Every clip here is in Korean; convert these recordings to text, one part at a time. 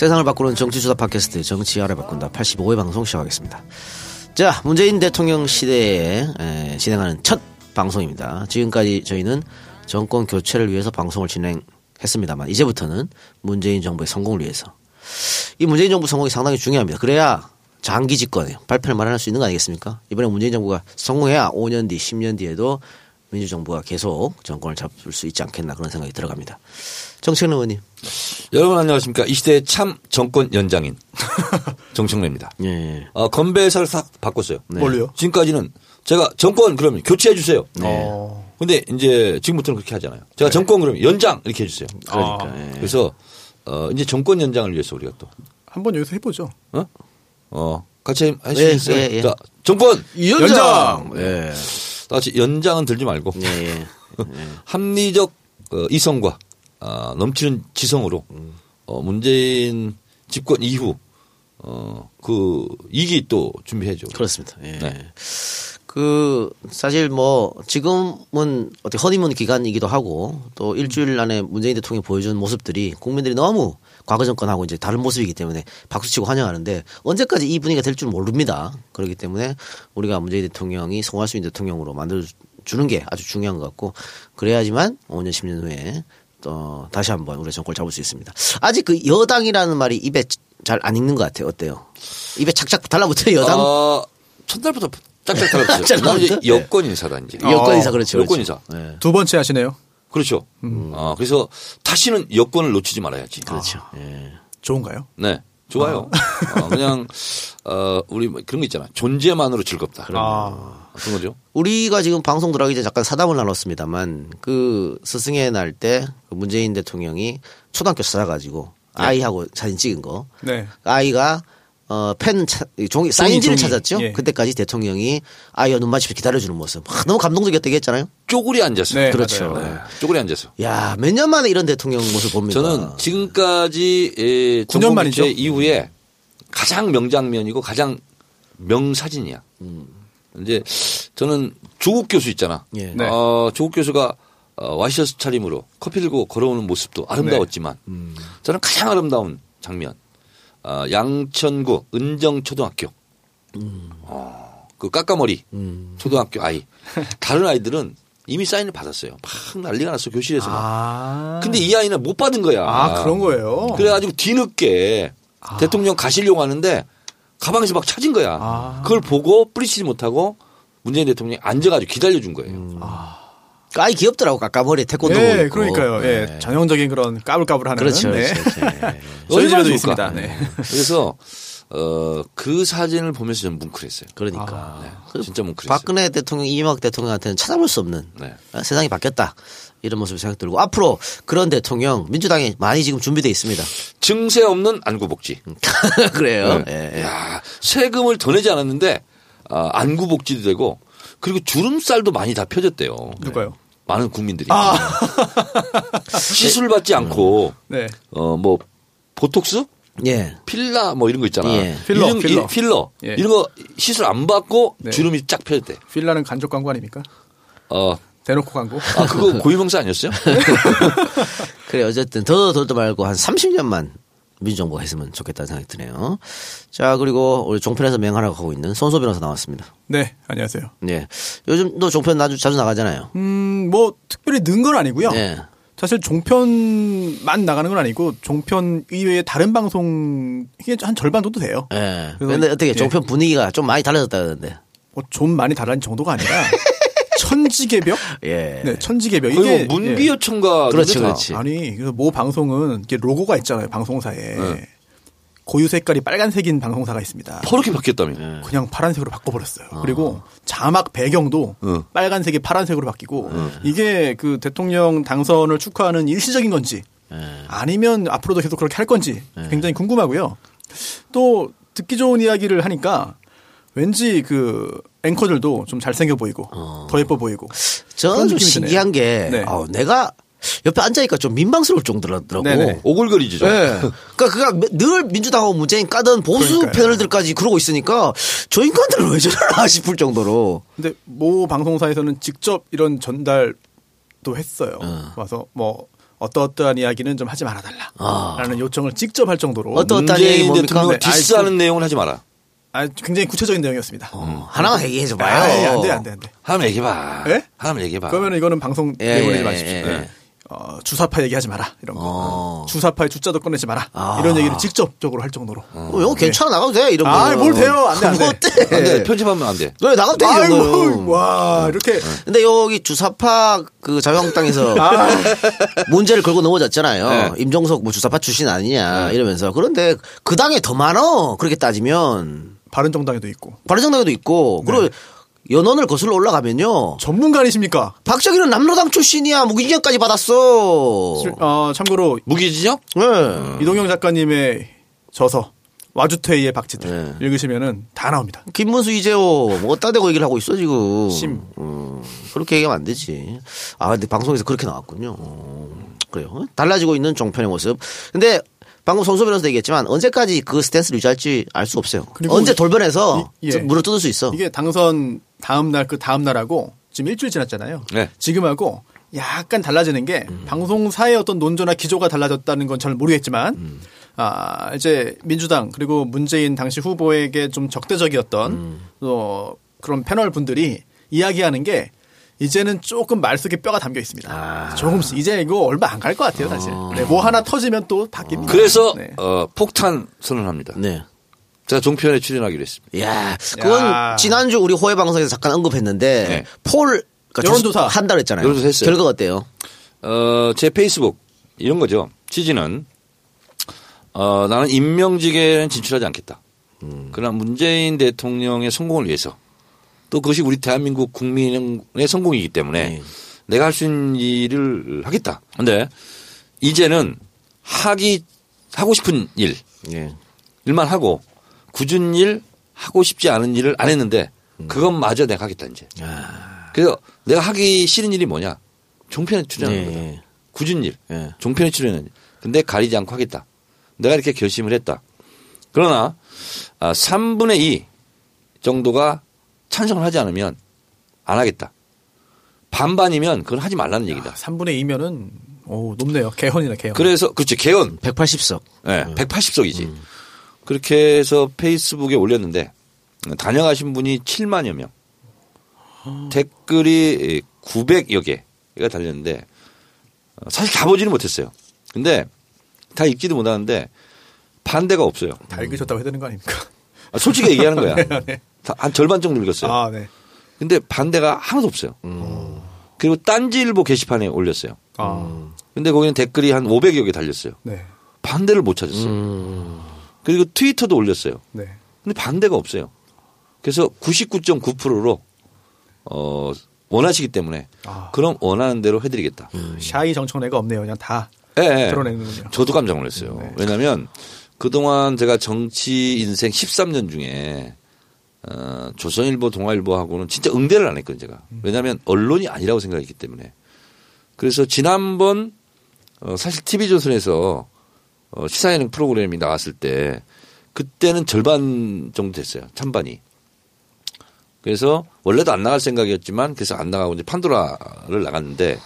세상을 바꾸는 정치수다 팟캐스트 정치 알아 바꾼다 85회 방송 시작하겠습니다. 자, 문재인 대통령 시대에 에, 진행하는 첫 방송입니다. 지금까지 저희는 정권 교체를 위해서 방송을 진행했습니다만 이제부터는 문재인 정부의 성공을 위해서 이 문재인 정부 성공이 상당히 중요합니다. 그래야 장기 집권에 발표를 마련할 수 있는 거 아니겠습니까? 이번에 문재인 정부가 성공해야 5년 뒤, 10년 뒤에도 민주정부가 계속 정권을 잡을 수 있지 않겠나 그런 생각이 들어갑니다. 정치현 의원님. 여러분 안녕하십니까. 이 시대의 참 정권 연장인 정청래입니다. 예. 어, 건배사를 싹 바꿨어요. 네. 뭘로요? 지금까지는 제가 정권 그러면 교체해 주세요. 어. 근데 이제 지금부터는 그렇게 하잖아요. 제가 정권 그러면 연장 이렇게 해주세요. 그러니까. 아. 예. 그래서 어, 이제 정권 연장을 위해서 우리가 또 한번 여기서 해보죠. 어, 어 같이 할수 예, 있어요. 예, 예. 자, 정권 연장! 예. 다 같이 연장은 들지 말고 예, 예. 합리적 어, 이성과 아, 넘치는 지성으로 어, 문재인 집권 이후 어, 그 이기 또 준비해줘. 그렇습니다. 예. 네. 그 사실 뭐 지금은 어떻게 허니문 기간이기도 하고 또 일주일 안에 문재인 대통령이 보여준 모습들이 국민들이 너무 과거 정권하고 이제 다른 모습이기 때문에 박수치고 환영하는데 언제까지 이 분위기가 될 줄 모릅니다. 그렇기 때문에 우리가 문재인 대통령이 성공할 수 있는 대통령으로 만들어 주는 게 아주 중요한 것 같고 그래야지만 5년 10년 후에 또 다시 한번 우리 정권을 잡을 수 있습니다. 아직 그 여당이라는 말이 입에 잘 안 익는 것 같아요. 어때요? 입에 착착 달라붙어요 여당. 아, 첫날부터 짝짝 달라붙어요? 여권 인사다 이제. 여권 인사 그렇죠. 여권 그렇죠. 인사. 예. 두 번째 하시네요. 그렇죠. 아, 그래서 다시는 여권을 놓치지 말아야지. 그렇죠. 예. 좋은가요? 네. 좋아요. 어, 그냥, 어, 우리 뭐 그런 거 있잖아. 존재만으로 즐겁다. 아. 어떤 거죠? 우리가 지금 방송 들어가기 전에 잠깐 사담을 나눴습니다만 그 스승의 날 때 문재인 대통령이 초등학교 찾아가지고 아이하고 사진 찍은 거 네. 아이가 어, 펜 차- 종이 사인지를 종이. 찾았죠. 예. 그때까지 대통령이 아이와 눈 마주치며 기다려주는 모습 아, 너무 감동적이었다고 했잖아요. 쪼그리 앉아서. 네, 그렇죠. 네. 쪼그리 앉아서. 야몇 년 만에 이런 대통령 모습 봅니다. 저는 지금까지 에, 9년 정권 만이죠. 이후에 가장 명장면이고 가장 명사진이야. 이제 저는 조국 교수 있잖아. 예. 네. 어, 조국 교수가 어, 와이셔츠 차림으로 커피 들고 걸어오는 모습도 아름다웠지만 저는 가장 아름다운 장면. 어, 양천구 은정초등학교. 어, 그 까까머리 초등학교 아이. 다른 아이들은 이미 사인을 받았어요. 막 난리가 났어 교실에서. 막. 아. 근데 이 아이는 못 받은 거야. 아, 그런 거예요? 그래가지고 뒤늦게 대통령 가시려고 하는데 가방에서 막 찾은 거야. 아. 그걸 보고 뿌리치지 못하고 문재인 대통령이 앉아가지고 기다려준 거예요. 음. 그 아이 귀엽더라고 까까머리 태권도 네, 있고. 그러니까요. 예. 네. 전형적인 그런 까불까불하는. 그렇죠. 네. 그렇죠. 예. 저희 집에도 얼마나 있습니다. 좋을까? 네. 그래서 어, 그 사진을 보면서 좀 뭉클했어요. 그러니까 네, 진짜 뭉클했어요. 박근혜 대통령, 이명박 대통령한테는 찾아볼 수 없는 네. 아, 세상이 바뀌었다 이런 모습이 생각 들고 앞으로 그런 대통령 민주당에 많이 지금 준비돼 있습니다. 증세 없는 안구복지. 그래요. 네. 예, 예. 야, 세금을 더 내지 않았는데 아, 안구복지도 되고 그리고 주름살도 많이 다 펴졌대요. 누가요? 많은 국민들이 아. 시술 받지 않고 네. 어뭐 보톡스 예. 필라 뭐 이런 거 있잖아. 예. 필러, 이런, 필러. 이- 필러. 예. 이런 거 시술 안 받고 네. 주름이 쫙 펴졌대. 필라는 간접 광고 아닙니까? 어. 대놓고 광고. 아, 그거 고유명사 아니었어요? 그래 어쨌든 더도 덜도 말고 한 30년만 민주정부가 했으면 좋겠다는 생각이 드네요. 자 그리고 우리 종편에서 맹활약 하고 있는 손수호 변호사 나왔습니다. 네, 안녕하세요. 예. 요즘도 종편 자주 자주 나가잖아요. 음, 뭐 특별히 는 건 아니고요. 예. 사실 종편만 나가는 건 아니고 종편 이외에 다른 방송 이게 한 절반 정도 돼요. 예. 근데 어떻게 예. 종편 분위기가 좀 많이 달라졌다는데. 뭐좀 많이 다른 정도가 아니라 천지개벽? 예. 네, 천지개벽. 이게 뭐 문비어청과 그렇지. 그렇지. 예. 아니, 그래서 모 방송은 이게 로고가 있잖아요, 방송사에. 네. 고유 색깔이 빨간색인 방송사가 있습니다. 퍼렇게 바뀌었다며. 예. 그냥 파란색으로 바꿔버렸어요. 그리고 자막 배경도 어. 빨간색이 파란색으로 바뀌고 이게 그 대통령 당선을 축하하는 일시적인 건지 예. 아니면 앞으로도 계속 그렇게 할 건지 굉장히 궁금하고요. 또 듣기 좋은 이야기를 하니까 왠지 그 앵커들도 좀 잘생겨 보이고 더 예뻐 보이고 저는 좀 신기한 게 네. 어, 내가 옆에 앉아있니까 좀 민망스러울 정도라더라고. 네네. 오글거리죠. 예. 그러니까 그가 늘 민주당하고 문재인 까던 보수 그러니까요. 패널들까지 그러고 있으니까 저 인간들은 왜 저러나 싶을 정도로. 근데 모 방송사에서는 직접 이런 전달도 했어요. 와서 뭐 어떠어떠한 이야기는 좀 하지 말아달라라는 요청을 직접 할 정도로 어떠어떠한 얘기 문재인 뭡니까? 네, 디스하는 내용을 하지 마라. 아, 굉장히 구체적인 내용이었습니다. 어, 하나만 얘기해 아, 줘봐요. 안 돼, 안 돼, 안 돼. 하나만 얘기해 봐. 예? 하나만 얘기해 봐. 그러면 이거는 방송 예, 내보내지 예, 마십시오. 예, 예. 어, 주사파 얘기하지 마라 이런 거. 어. 주사파의 주자도 꺼내지 마라 이런 얘기를 직접적으로 할 정도로. 어, 이거 괜찮아 나가도 돼 이런 거. 아, 뭘 돼요? 안 돼, 안 돼. 뭐 어때? 안 돼. 편집하면 안 돼. 왜 나가도 돼 거. 와 이렇게 근데 여기 주사파 그 자유한국당에서 문제를 걸고 넘어졌잖아요. 네. 임종석 뭐 주사파 출신 아니냐 이러면서 그런데 그 당에 더 많어 그렇게 따지면 바른정당에도 있고 바른정당에도 있고 그리고 연원을 거슬러 올라가면요. 전문가 아니십니까? 박정희는 남로당 출신이야 무기징역까지 받았어. 어, 참고로 무기지죠? 네. 이동영 작가님의 저서 와주퇴의 박지들 네. 읽으시면은 다 나옵니다. 김문수 이재호 뭐 어따 대고 얘기를 하고 있어 지금. 심. 음, 그렇게 얘기하면 안 되지. 아 근데 방송에서 그렇게 나왔군요. 어, 그래요. 달라지고 있는 종편의 모습. 근데 방금 손소 변호사도 얘기했지만 언제까지 그 스탠스를 유지할지 알 수 없어요. 언제 이- 돌변해서 이- 예. 물어 뜯을 수 있어. 이게 당선 다음 날 그 다음 날하고 지금 일주일 지났잖아요. 네. 지금하고 약간 달라지는 게 방송사의 어떤 논조나 기조가 달라졌다는 건 잘 모르겠지만 아 이제 민주당 그리고 문재인 당시 후보에게 좀 적대적이었던 어, 그런 패널 분들이 이야기하는 게 이제는 조금 말 속에 뼈가 담겨 있습니다. 조금씩 이제 이거 얼마 안 갈 것 같아요, 사실. 네, 뭐 하나 터지면 또 바뀝니다. 그래서 네. 어, 폭탄 선언합니다. 네. 제가 종편에 출연하기로 했습니다. 야, 그건 야. 지난주 우리 호해 방송에서 잠깐 언급했는데 네. 폴 그러니까 여론조사. 조사 한다고 했잖아요. 여론조사 했어요. 결과가 어때요? 어, 제 페이스북 이런 거죠. 취지는 어, 나는 임명직에는 진출하지 않겠다. 그러나 문재인 대통령의 성공을 위해서 또 그것이 우리 대한민국 국민의 성공이기 때문에 네. 내가 할 수 있는 일을 하겠다. 근데 이제는 하기 하고 싶은 일 예. 일만 하고 굳은 일 하고 싶지 않은 일을 안 했는데 음. 그것마저 내가 하겠다 이제. 아. 그래서 내가 하기 싫은 일이 뭐냐? 종편에 출연하는 거다. 예. 굳은 일. 예. 종편에 출연하는 일. 근데 가리지 않고 하겠다. 내가 이렇게 결심을 했다. 그러나 아, 3분의 2 정도가 찬성을 하지 않으면 안 하겠다. 반반이면 그건 하지 말라는 얘기다. 3분의 2면은 오 높네요. 개헌이네 개헌. 그래서 그렇지 개헌 180석. 네, 180석이지. 그렇게 해서 페이스북에 올렸는데 다녀가신 분이 7만여 명. 댓글이 900여 개가 달렸는데 어, 사실 다 보지는 못했어요. 근데 다 읽지도 못하는데 반대가 없어요. 다 읽으셨다고 해야 되는 거 아닙니까? 아, 솔직히 얘기하는 거야. 네. 다 한 절반 정도 읽었어요. 아, 네. 근데 반대가 하나도 없어요. 그리고 딴지일보 게시판에 올렸어요. 아, 근데 거기는 댓글이 한 500여 개 달렸어요. 네. 반대를 못 찾았어요. 그리고 트위터도 올렸어요. 네. 근데 반대가 없어요. 그래서 99.9%로 어 원하시기 때문에 아. 그럼 원하는 대로 해드리겠다. 샤이 정청래가 없네요. 그냥 다 예, 예. 드러내는군요. 저도 깜짝 놀랐어요. 네. 왜냐하면 그동안 제가 정치 인생 13년 중에 어, 조선일보, 동아일보하고는 진짜 응대를 안 했거든요. 제가. 왜냐하면 언론이 아니라고 생각했기 때문에. 그래서 지난번 어, 사실 TV조선에서 어, 시사예능 프로그램이 나왔을 때 그때는 절반 정도 됐어요. 찬반이. 그래서 원래도 안 나갈 생각이었지만 그래서 안 나가고 이제 판도라를 나갔는데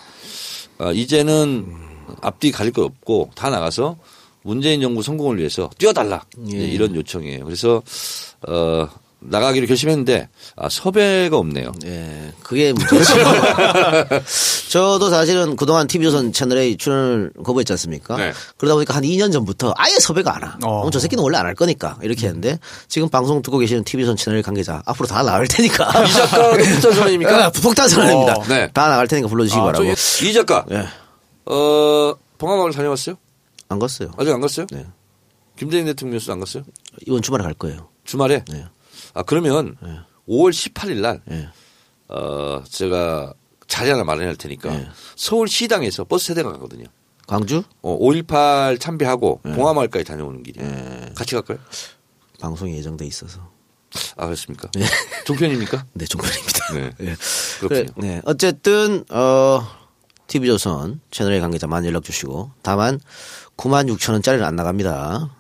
어, 이제는 앞뒤 가릴 것 없고 다 나가서 문재인 정부 성공을 위해서 뛰어달라 예. 이런 요청이에요. 그래서 어 나가기로 결심했는데 아 섭외가 없네요. 예, 그게 문제죠. 저도 사실은 그동안 TV조선 채널에 출연을 거부했지 않습니까? 네. 그러다 보니까 한 2년 전부터 아예 섭외가 안 와. 어. 어, 저 새끼는 원래 안 할 거니까 이렇게 했는데 지금 방송 듣고 계시는 TV조선 채널 관계자 앞으로 다 나갈 테니까. 이 작가가 폭탄 선언입니까? 아, 폭탄 선언입니다. 어, 네. 다 나갈 테니까 불러주시기 아, 바라고. 이 작가 예, 어 봉화마을 다녀왔어요? 안 갔어요. 아직 안 갔어요? 네. 김대중 대통령 수도 안 갔어요? 이번 주말에 갈 거예요. 주말에? 네. 아 그러면 네. 5월 18일 날 예. 어, 제가 자리 하나 마련할 테니까 네. 서울 시당에서 버스 세대가 가거든요. 광주 어, 5.18 참배하고 네. 봉화마을까지 다녀오는 길이. 예. 같이 갈까요? 방송이 예정돼 있어서. 아, 그렇습니까? 종편입니까? 네, 종편입니다. 네. 예. 그렇군요. 그래, 네. 어쨌든 어 TV조선 채널의 관계자 많이 연락 주시고 다만 9만 6천 원짜리는 안 나갑니다.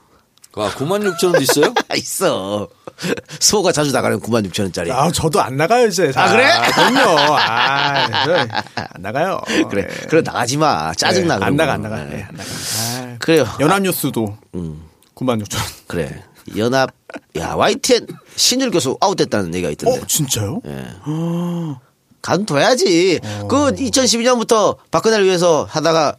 아, 9만 6천 원 있어요? 있어. 소가 자주 나가는 9만 6천 원짜리. 아, 저도 안 나가요, 이제. 아, 그래? 그럼요. 아, 네. 안 나가요. 그래. 네. 그래 나가지 마. 짜증 나. 네, 안. 나가, 안 나가. 네. 네, 안 나가. 아, 그래요. 연합뉴스도 9만 6천 원. 그래. 연합 야 YTN 신율 교수 아웃됐다는 얘기가 있던데. 어, 진짜요? 간둬야지. 어. 그 2012년부터 박근혜를 위해서 하다가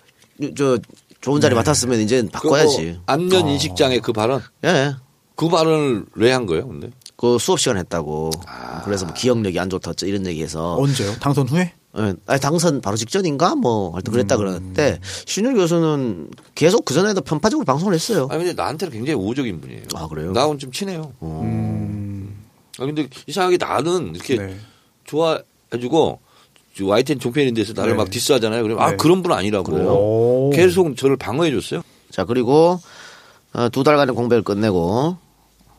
저 좋은 자리 맡았으면 이제 바꿔야지. 안면 인식장애 그 발언. 예. 그 발언을 왜 한 거예요, 근데? 그 수업 시간 했다고. 그래서 뭐 기억력이 안 좋다 이런 얘기해서. 언제요? 당선 후에? 예. 아니, 당선 바로 직전인가 뭐 하여튼 그랬다 그러는데 신율 교수는 계속 그 전에도 편파적으로 방송을 했어요. 아니, 근데 나한테는 굉장히 우호적인 분이에요. 아, 그래요? 나하고는 좀 친해요. 아, 근데 이상하게 나는 이렇게 네. 좋아해주고 YTN 종편인 데서 나를 네. 막 디스하잖아요. 그러면 아, 네. 그런 분 아니라고. 오. 계속 저를 방어해 줬어요. 자 그리고 어, 두 달간의 공백을 끝내고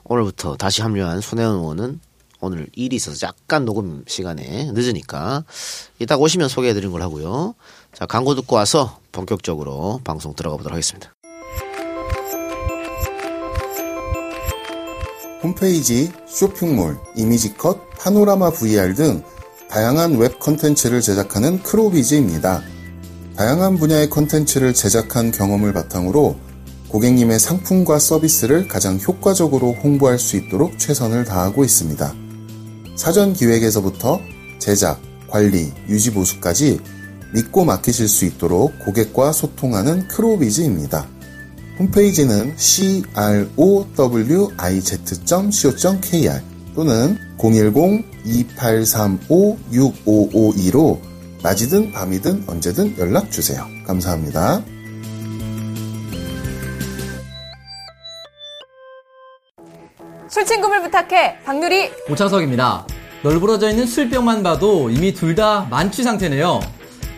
오늘부터 다시 합류한 손혜원 의원은 오늘 일이 있어서 약간 녹음 시간에 늦으니까 이따 오시면 소개해드린 걸 하고요. 자 광고 듣고 와서 본격적으로 방송 들어가 보도록 하겠습니다. 홈페이지, 쇼핑몰, 이미지컷, 파노라마 VR 등 다양한 웹 컨텐츠를 제작하는 크로위즈입니다. 다양한 분야의 컨텐츠를 제작한 경험을 바탕으로 고객님의 상품과 서비스를 가장 효과적으로 홍보할 수 있도록 최선을 다하고 있습니다. 사전 기획에서부터 제작, 관리, 유지 보수까지 믿고 맡기실 수 있도록 고객과 소통하는 크로위즈입니다. 홈페이지는 crowiz.co.kr 또는 010-2835-6552로 낮이든 밤이든 언제든 연락주세요. 감사합니다. 술친구를 부탁해 박누리 오창석입니다. 널브러져 있는 술병만 봐도 이미 둘 다 만취 상태네요.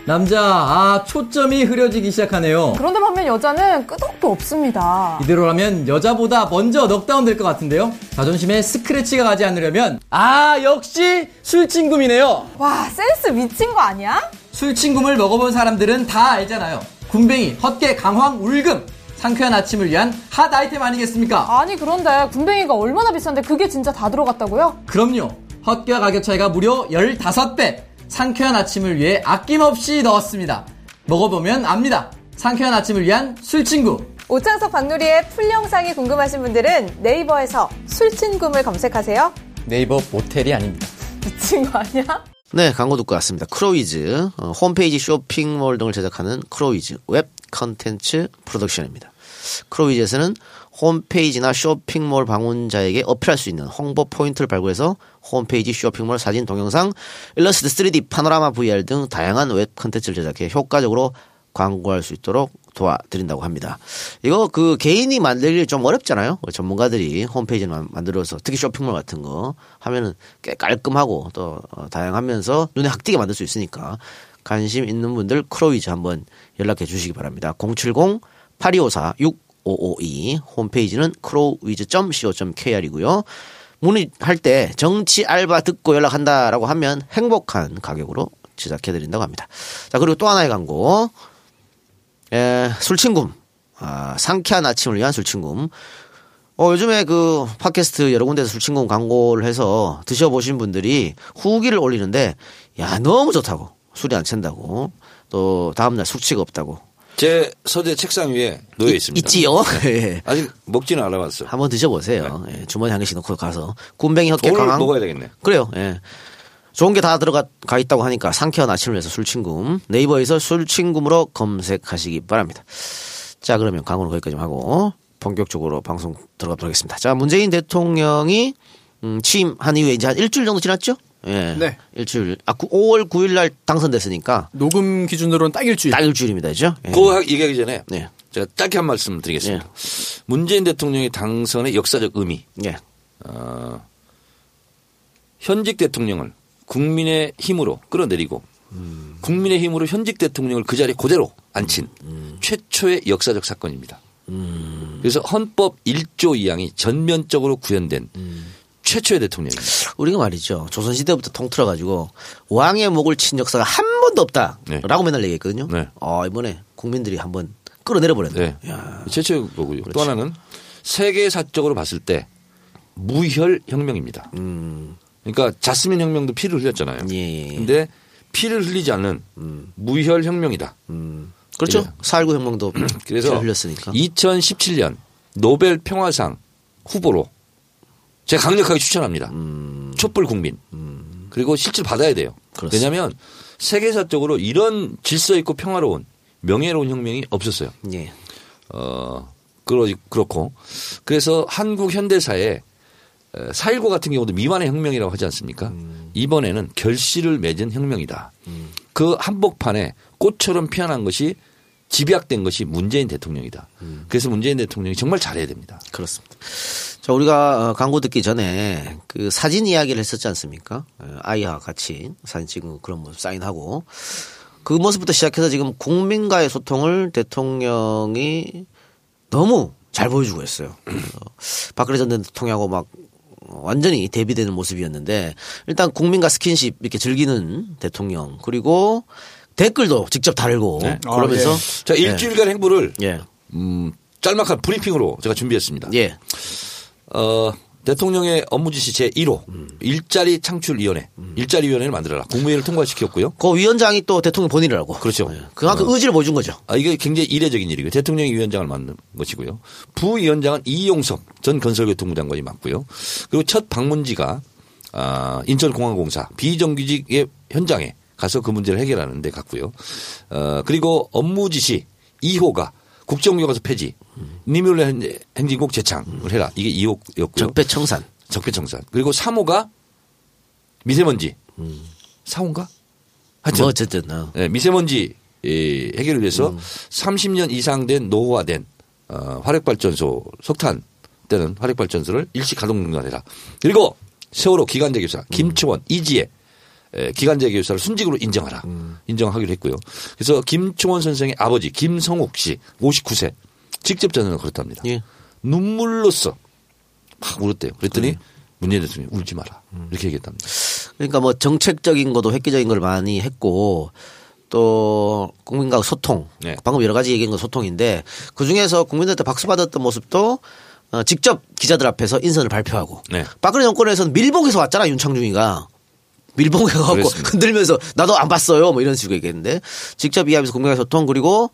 남자, 아, 초점이 흐려지기 시작하네요. 그런데 반면 여자는 끄덕도 없습니다 이대로라면 여자보다 먼저 넉다운 될 것 같은데요? 자존심에 스크래치가 가지 않으려면, 아, 역시 술친금이네요. 와 센스 미친 거 아니야? 술친금을 먹어본 사람들은 다 알잖아요. 군뱅이, 헛개, 강황, 울금. 상쾌한 아침을 위한 핫 아이템 아니겠습니까? 아니 그런데 군뱅이가 얼마나 비싼데 그게 진짜 다 들어갔다고요? 그럼요. 헛개와 가격 차이가 무려 15배. 상쾌한 아침을 위해 아낌없이 넣었습니다. 먹어보면 압니다. 상쾌한 아침을 위한 술친구. 오창석 박누리의 full 영상이 궁금하신 분들은 네이버에서 술친구를 검색하세요 네이버 모텔이 아닙니다. 미친 거 아니야? 네 광고 듣고 왔습니다. 크로위즈 어, 홈페이지 쇼핑몰 등을 제작하는 크로위즈 웹 컨텐츠 프로덕션입니다. 크로위즈에서는 홈페이지나 쇼핑몰 방문자에게 어필할 수 있는 홍보 포인트를 발굴해서 홈페이지 쇼핑몰 사진 동영상 일러스트 3D 파노라마 VR 등 다양한 웹 컨텐츠를 제작해 효과적으로 광고할 수 있도록 도와드린다고 합니다. 이거 그 개인이 만들기 좀 어렵잖아요. 그 전문가들이 홈페이지를 만들어서 특히 쇼핑몰 같은 거 하면은 꽤 깔끔하고 또 어, 다양하면서 눈에 확 띄게 만들 수 있으니까 관심 있는 분들 크로위즈 한번 연락해 주시기 바랍니다. 070 8254 6552 홈페이지는 crowiz.co.kr이고요. 문의할 때 정치 알바 듣고 연락한다라고 하면 행복한 가격으로 제작해 드린다고 합니다. 자, 그리고 또 하나의 광고. 에, 술친금. 아, 상쾌한 아침을 위한 술친금. 어, 요즘에 그 팟캐스트 여러 군데서 술친금 광고를 해서 드셔보신 분들이 후기를 올리는데, 야, 너무 좋다고. 술이 안 챈다고. 또, 다음날 숙취가 없다고. 제 서재 책상 위에 놓여 있습니다. 있지요? 예. 아직 먹지는 않아봤어요. 한번 드셔보세요. 예, 주머니 한 개씩 넣고 가서. 군뱅이 헛개 오늘 강황. 먹어야 되겠네. 그래요. 예. 좋은 게 다 들어가 가 있다고 하니까 상쾌한 아침을 위해서 술친금 네이버에서 술친금으로 검색하시기 바랍니다. 자 그러면 광고는 거기까지 좀 하고 본격적으로 방송 들어가도록 하겠습니다. 자 문재인 대통령이 음, 취임한 이후에 이제 한 일주일 정도 지났죠? 예. 네. 일주일. 아 5월 9일 날 당선됐으니까 녹음 기준으로는 딱 일주일. 딱 일주일입니다, 그죠? 예. 그거 얘기하기 전에 네. 제가 짧게 한 말씀 드리겠습니다. 문재인 대통령의 당선의 역사적 의미. 예. 어, 현직 대통령을 국민의 힘으로 끌어내리고 국민의 힘으로 현직 대통령을 그 자리에 그대로 앉힌 최초의 역사적 사건입니다. 그래서 헌법 1조 2항이 전면적으로 구현된 최초의 대통령입니다. 우리가 말이죠. 조선시대부터 통틀어가지고 왕의 목을 친 역사가 한 번도 없다라고 네. 맨날 얘기했거든요. 네. 어, 이번에 국민들이 한번 끌어내려 버렸네. 네. 최초의 거고요. 또 하나는 세계사적으로 봤을 때 무혈 혁명입니다. 그러니까 자스민 혁명도 피를 흘렸잖아요. 음. 예, 예. 근데 피를 흘리지 않는 무혈 혁명이다. 그렇죠. 예. 4.19 혁명도 그래서 피를 흘렸으니까. 2017년 노벨 평화상 후보로 제가 강력하게 추천합니다. 촛불 국민. 그리고 실제로 받아야 돼요. 그렇습니다. 왜냐하면 세계사적으로 이런 질서 있고 평화로운 명예로운 혁명이 없었어요. 예. 어, 그러, 그렇고. 그래서 한국 현대사에 4.19 같은 경우도 미만의 혁명이라고 하지 않습니까? 이번에는 결실을 맺은 혁명이다. 그 한복판에 꽃처럼 피어난 것이 집약된 것이 문재인 대통령이다. 그래서 문재인 대통령이 정말 잘해야 됩니다. 그렇습니다. 자, 우리가 어, 광고 듣기 전에 그 사진 이야기를 했었지 않습니까? 어, 아이와 같이 사진 찍은 그런 모습 사인하고 그 모습부터 시작해서 지금 국민과의 소통을 대통령이 너무 잘 보여주고 있어요. 어, 박근혜 전 대통령하고 막 완전히 대비되는 모습이었는데 일단 국민과 스킨십 이렇게 즐기는 대통령 그리고 댓글도 직접 달고 네. 그러면서 자, 일주일간 행보를 예. 음, 짤막한 브리핑으로 제가 준비했습니다. 예. 어, 대통령의 업무 지시 제1호 일자리 창출 위원회 일자리 위원회를 만들어라 국무회의를 통과시켰고요. 그 위원장이 또 대통령 본인이라고. 그렇죠. 예. 그만큼 의지를 보여준 거죠. 아, 이게 굉장히 이례적인 일이고요. 대통령이 위원장을 맡는 것이고요. 부위원장은 이용섭 전 건설교통부 장관이 맡고요. 그리고 첫 방문지가 아, 인천공항공사 비정규직의 현장에 가서 그 문제를 해결하는 데 갔고요. 어, 그리고 업무 지시 2호가 국정교과서 폐지, 니뮬레 행진곡 재창을 해라. 이게 2호였고요. 적폐청산. 적폐청산. 그리고 3호가 미세먼지. 4호인가? 하여튼 뭐 어쨌든. 어. 네, 미세먼지 예, 해결을 위해서 30년 이상 된 노후화된 어, 화력발전소 석탄 때는 화력발전소를 일시 가동 중단해라. 그리고 세월호 기간제 교사 김초원 이지혜 에, 기간제 교사를 순직으로 인정하라. 인정하기로 했고요. 그래서 김초원 선생의 아버지 김성욱 씨 59세 직접 전화를 걸었답니다. 예. 눈물로써 막 울었대요. 그랬더니 문재인 대통령이 울지 마라. 이렇게 얘기했답니다. 그러니까 뭐 정책적인 것도 획기적인 걸 많이 했고 또 국민과 소통. 네. 방금 여러 가지 얘기한 건 소통인데 그 중에서 국민들한테 박수 받았던 모습도 어, 직접 기자들 앞에서 인선을 발표하고 네. 박근혜 정권에서는 밀봉해서 왔잖아 윤창중이가 밀봉 해갖고 그렇습니다. 흔들면서 나도 안 봤어요 뭐 이런 식으로 얘기했는데 직접 이야기하면서 국민과 소통 그리고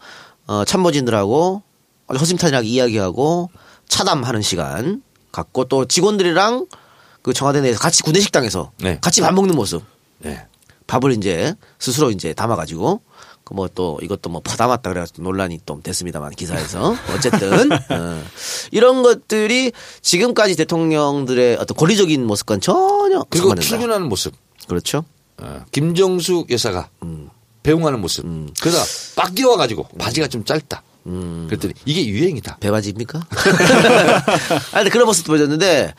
어, 참모진들하고 허심탄회하게 이야기하고 차담하는 시간 갖고 또 직원들이랑 그 청와대 내에서 같이 구내식당에서 네. 같이 밥 먹는 모습 네. 밥을 이제 스스로 이제 담아가지고 그 뭐 또 이것도 뭐 퍼담았다 그래가지고 논란이 좀 됐습니다만 기사에서 어쨌든 어, 이런 것들이 지금까지 대통령들의 어떤 권리적인 모습과는 전혀 그리고. 출근하는 모습. 그렇죠. 어, 김정숙 여사가 배웅하는 모습. 그러다 빡 뛰어와가지고 바지가 좀 짧다. 그랬더니 이게 유행이다. 배바지입니까? 아 근데 그런 모습도 보여줬는데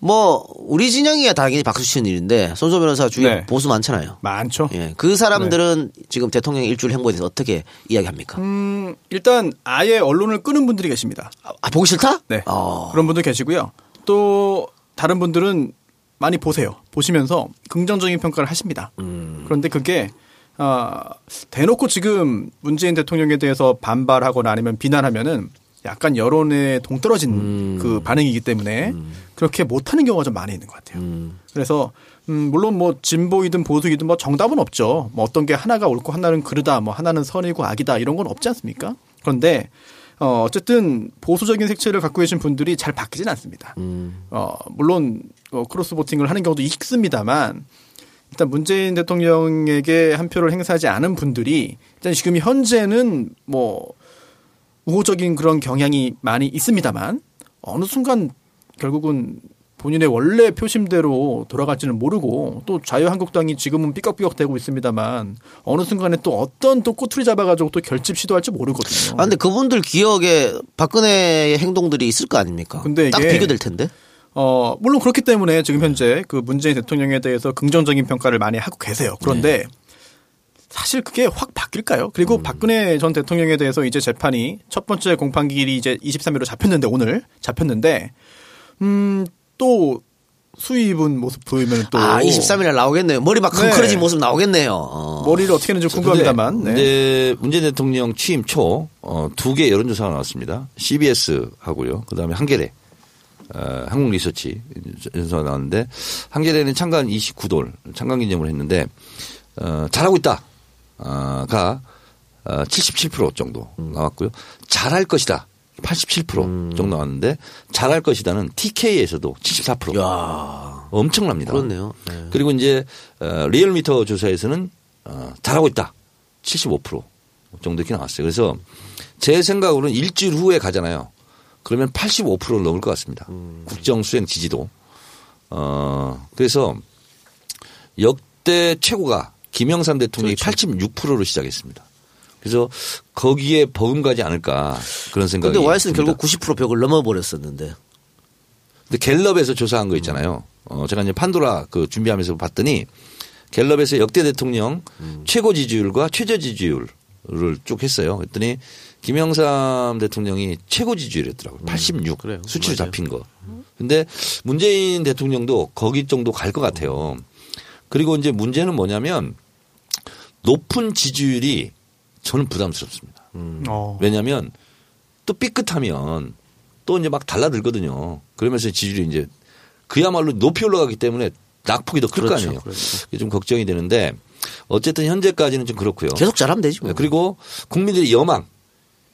뭐 우리 진영이야 당연히 박수 치는 일인데 손소 변호사 주위에 네. 보수 많잖아요. 많죠. 예, 그 사람들은 지금 대통령 일주일 행보에 대해서 어떻게 이야기합니까? 음, 일단 아예 언론을 끄는 분들이 계십니다. 아 보기 싫다? 네. 어. 그런 분들 계시고요. 또 다른 분들은 많이 보세요. 보시면서 긍정적인 평가를 하십니다. 그런데 그게 아, 대놓고 지금 문재인 대통령에 대해서 반발하거나 아니면 비난하면은 약간 여론에 동떨어진 그 반응이기 때문에 그렇게 못하는 경우가 좀 많이 있는 것 같아요. 그래서 음, 물론 뭐 진보이든 보수이든 뭐 정답은 없죠. 뭐 어떤 게 하나가 옳고 하나는 그르다, 뭐 하나는 선이고 악이다 이런 건 없지 않습니까? 그런데 어, 어쨌든 보수적인 색채를 갖고 계신 분들이 잘 바뀌진 않습니다. 어, 물론 어, 크로스 보팅을 하는 경우도 있습니다만 일단 문재인 대통령에게 한 표를 행사하지 않은 분들이 일단 지금 현재는 뭐 우호적인 그런 경향이 많이 있습니다만 어느 순간 결국은 본인의 원래 표심대로 돌아갈지는 모르고 또 자유한국당이 지금은 삐걱삐걱 되고 있습니다만 어느 순간에 또 어떤 또 꼬투리 잡아가지고 또 결집 시도할지 모르거든요. 아 근데 그분들 기억에 박근혜의 행동들이 있을 거 아닙니까? 근데 딱 이게 비교될 텐데. 어, 물론 그렇기 때문에 지금 현재 그 문재인 대통령에 대해서 긍정적인 평가를 많이 하고 계세요. 그런데 사실 그게 확 바뀔까요? 그리고 박근혜 전 대통령에 대해서 이제 재판이 첫 번째 공판기일이 이제 23일로 잡혔는데 오늘 잡혔는데 음, 또 수위 입은 모습 보이면 또 아, 23일에 나오겠네요. 머리 막 네. 컹커러진 모습 나오겠네요. 어. 머리를 어떻게 하는지 궁금합니다만. 네. 근데 문재인 대통령 취임 초, 어, 두 개 여론조사가 나왔습니다. CBS 하고요. 그 다음에 한겨레, 어, 한국 리서치 연수가 나왔는데, 한겨레는 창간 29돌, 창간 기념을 했는데, 어, 잘하고 있다. 어, 가, 어, 77% 정도 나왔고요. 잘할 것이다. 87% 정도 나왔는데, 잘할 것이다는 TK에서도 74%. 야 엄청납니다. 그렇네요. 네. 그리고 이제 어, 리얼미터 조사에서는 어, 잘하고 있다. 75% 정도 이렇게 나왔어요. 그래서 제 생각으로는 일주일 후에 가잖아요. 그러면 85%를 넘을 것 같습니다. 국정 수행 지지도. 어, 그래서 역대 최고가 김영삼 대통령이 86%로 시작했습니다. 그래서 거기에 버금가지 않을까 그런 생각이 근데 와이스는. 결국 90% 벽을 넘어버렸었는데. 근데 갤럽에서 조사한 거 있잖아요. 어, 제가 이제 판도라 그 준비하면서 봤더니 갤럽에서 역대 대통령 최고 지지율과 최저 지지율을 쭉 했어요. 그랬더니 김영삼 대통령이 최고 지지율이었더라고요. 86. 그래요. 수치로 맞아요. 잡힌 거. 근데 문재인 대통령도 거기 정도 갈 것 같아요. 그리고 이제 문제는 뭐냐면 높은 지지율이 저는 부담스럽습니다. 어. 왜냐하면 또 삐끗하면 또 이제 막 달라들거든요. 그러면서 지지율이 이제 그야말로 높이 올라가기 때문에 낙폭이 더 클거 그렇죠, 아니에요. 그렇죠. 그게 좀 걱정이 되는데 어쨌든 현재까지는 좀 그렇고요. 계속 잘하면 되지 뭐. 네, 그리고 국민들이 여망,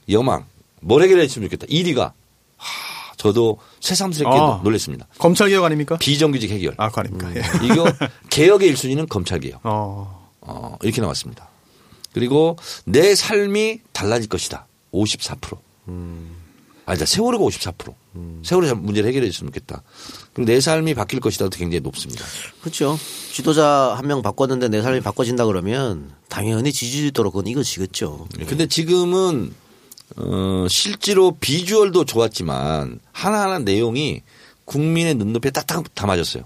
여망, 뭘 해결했으면 좋겠다. 1위가 하, 저도 새삼스럽게 아. 놀랐습니다. 검찰 개혁 아닙니까? 비정규직 해결. 아, 그거 아닙니까? 예. 이거 개혁의 1순위는 검찰 개혁. 어. 어, 이렇게 나왔습니다. 그리고 내 삶이 달라질 것이다. 54%. 아니다. 세월호가 54%. 세월호 문제를 해결해 줬으면 좋겠다. 그리고 내 삶이 바뀔 것이다도 굉장히 높습니다. 그렇죠. 지도자 한 명 바꿨는데 내 삶이 바꿔진다 그러면 당연히 지지율도로 그건 이거지겠죠. 근데 지금은 어, 실제로 비주얼도 좋았지만 하나하나 내용이 국민의 눈높이에 딱딱 담아졌어요.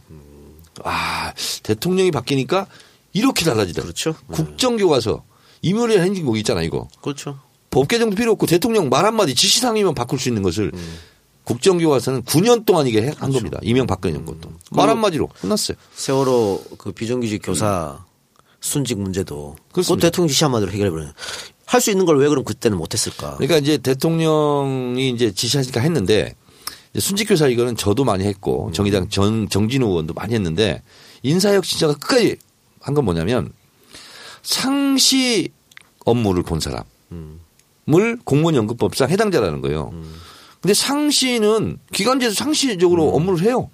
아, 대통령이 바뀌니까 이렇게 달라지다. 그렇죠. 국정교과서 이묘리 행진곡 있잖아, 이거. 그렇죠. 법 개정도 필요 없고 대통령 말 한마디 지시사항이면 바꿀 수 있는 것을 국정교과서는 9년 동안 이게 해- 한 겁니다. 이명박근혜 정권도. 말 한마디로 끝났어요. 세월호 그 비정규직 교사 순직 문제도 그 그렇습니다. 대통령 지시 한마디로 해결해 버려요. 할 수 있는 걸 왜 그럼 그때는 못했을까? 그러니까 이제 대통령이 이제 지시하니까 했는데 이제 순직교사 이거는 저도 많이 했고 정의당 정, 정진우 의원도 많이 했는데 인사혁 진짜가 끝까지 한 건 뭐냐면 상시 업무를 본 사람을 공무원 연금법상 해당자라는 거예요. 근데 상시는 기관제에서 상시적으로 업무를 해요.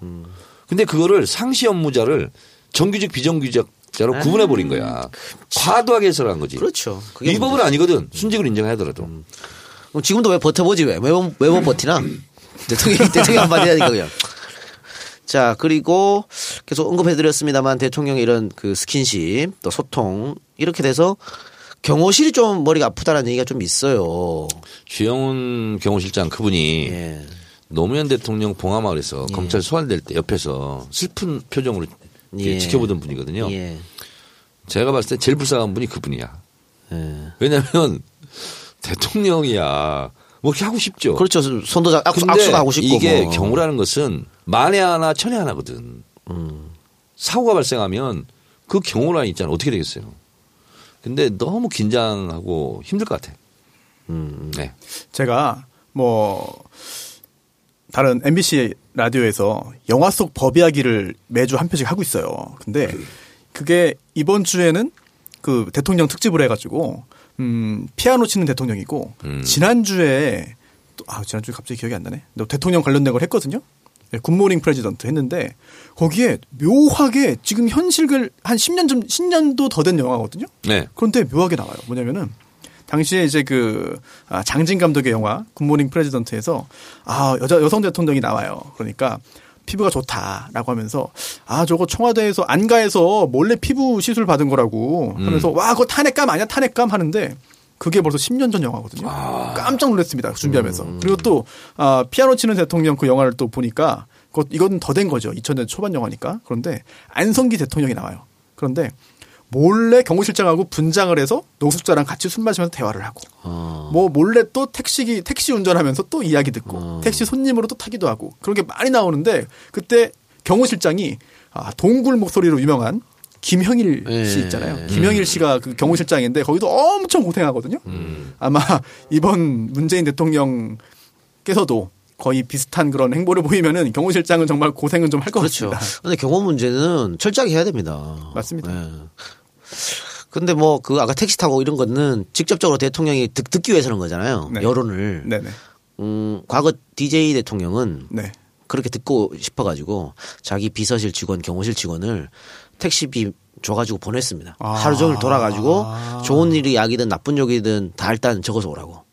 근데 그거를 상시 업무자를 정규직 비정규직 자로 구분해 버린 거야. 과도하게 해설한 거지. 그렇죠. 그게 이 법은 아니거든. 순직을 인정하더라도. 그럼 지금도 왜 버텨보지 왜? 매번, 매번 버티나? 대통령, 대통령 한마디 하니까 그냥. 자, 그리고 계속 언급해드렸습니다만 대통령의 이런 그 스킨십, 또 소통, 이렇게 돼서 경호실이 좀 머리가 아프다는 얘기가 좀 있어요. 주영훈 경호실장 그분이 예. 노무현 대통령 봉하마을에서 검찰 소환될 때 옆에서 슬픈 표정으로 예. 지켜보던 분이거든요. 예. 제가 봤을 때 제일 불쌍한 분이 그분이야. 예. 왜냐하면 대통령이야. 뭐 이렇게 하고 싶죠. 그렇죠. 손도 잡, 악수, 악수도 하고 싶고. 이게 뭐. 경우라는 것은 만에 하나 천에 하나거든. 음. 사고가 발생하면 그 경호란이 있잖아. 어떻게 되겠어요. 근데 너무 긴장하고 힘들 것 같아. 음. 네. 제가 뭐 다른 MBC 라디오에서 영화 속 법 이야기를 매주 한 편씩 하고 있어요. 근데 그게 이번 주에는 그 대통령 특집을 해가지고 음 피아노 치는 대통령이고 음. 지난 주에 아 지난 주에 갑자기 기억이 안 나네. 너 대통령 관련된 걸 했거든요. 네, 굿모닝 프레지던트 했는데 거기에 묘하게 지금 현실을 한 10년 좀 10년도 더 된 영화거든요. 네. 그런데 묘하게 나와요. 뭐냐면은 당시에 이제 그 아, 장진 감독의 영화 굿모닝 프레지던트에서 아 여자 여성 대통령이 나와요. 그러니까 피부가 좋다라고 하면서 아 저거 청와대에서 안가에서 몰래 피부 시술 받은 거라고 하면서 와 그거 탄핵감 아니야 탄핵감 하는데 그게 벌써 10년 전 영화거든요. 깜짝 놀랐습니다. 준비하면서. 그리고 또 아, 피아노 치는 대통령 그 영화를 또 보니까 그것 이건 더 된 거죠. 2000년 초반 영화니까. 그런데 안성기 대통령이 나와요. 그런데 몰래 경호실장하고 분장을 해서 노숙자랑 같이 술 마시면서 대화를 하고 뭐 몰래 또 택시 택시 운전하면서 또 이야기 듣고 택시 손님으로 또 타기도 하고 그런 게 많이 나오는데 그때 경호실장이 아, 동굴 목소리로 유명한 김형일 예. 씨 있잖아요. 김형일 씨가 그 경호실장인데 거기도 엄청 고생하거든요. 아마 이번 문재인 대통령께서도 거의 비슷한 그런 행보를 보이면은 경호실장은 정말 고생은 좀 할것 그렇죠. 같습니다. 근데 경호 문제는 철저하게 해야 됩니다. 맞습니다. 예. 근데 뭐 그 아까 택시 타고 이런 거는 직접적으로 대통령이 듣, 듣기 위해서 하는 거잖아요. 네. 여론을. 네네. 음, 과거 DJ 대통령은 네. 그렇게 듣고 싶어 가지고 자기 비서실 직원, 경호실 직원을 택시비 줘가지고 보냈습니다. 아. 하루 종일 돌아가지고 좋은 일이 약이든 나쁜 욕이든 다 일단 적어서 오라고.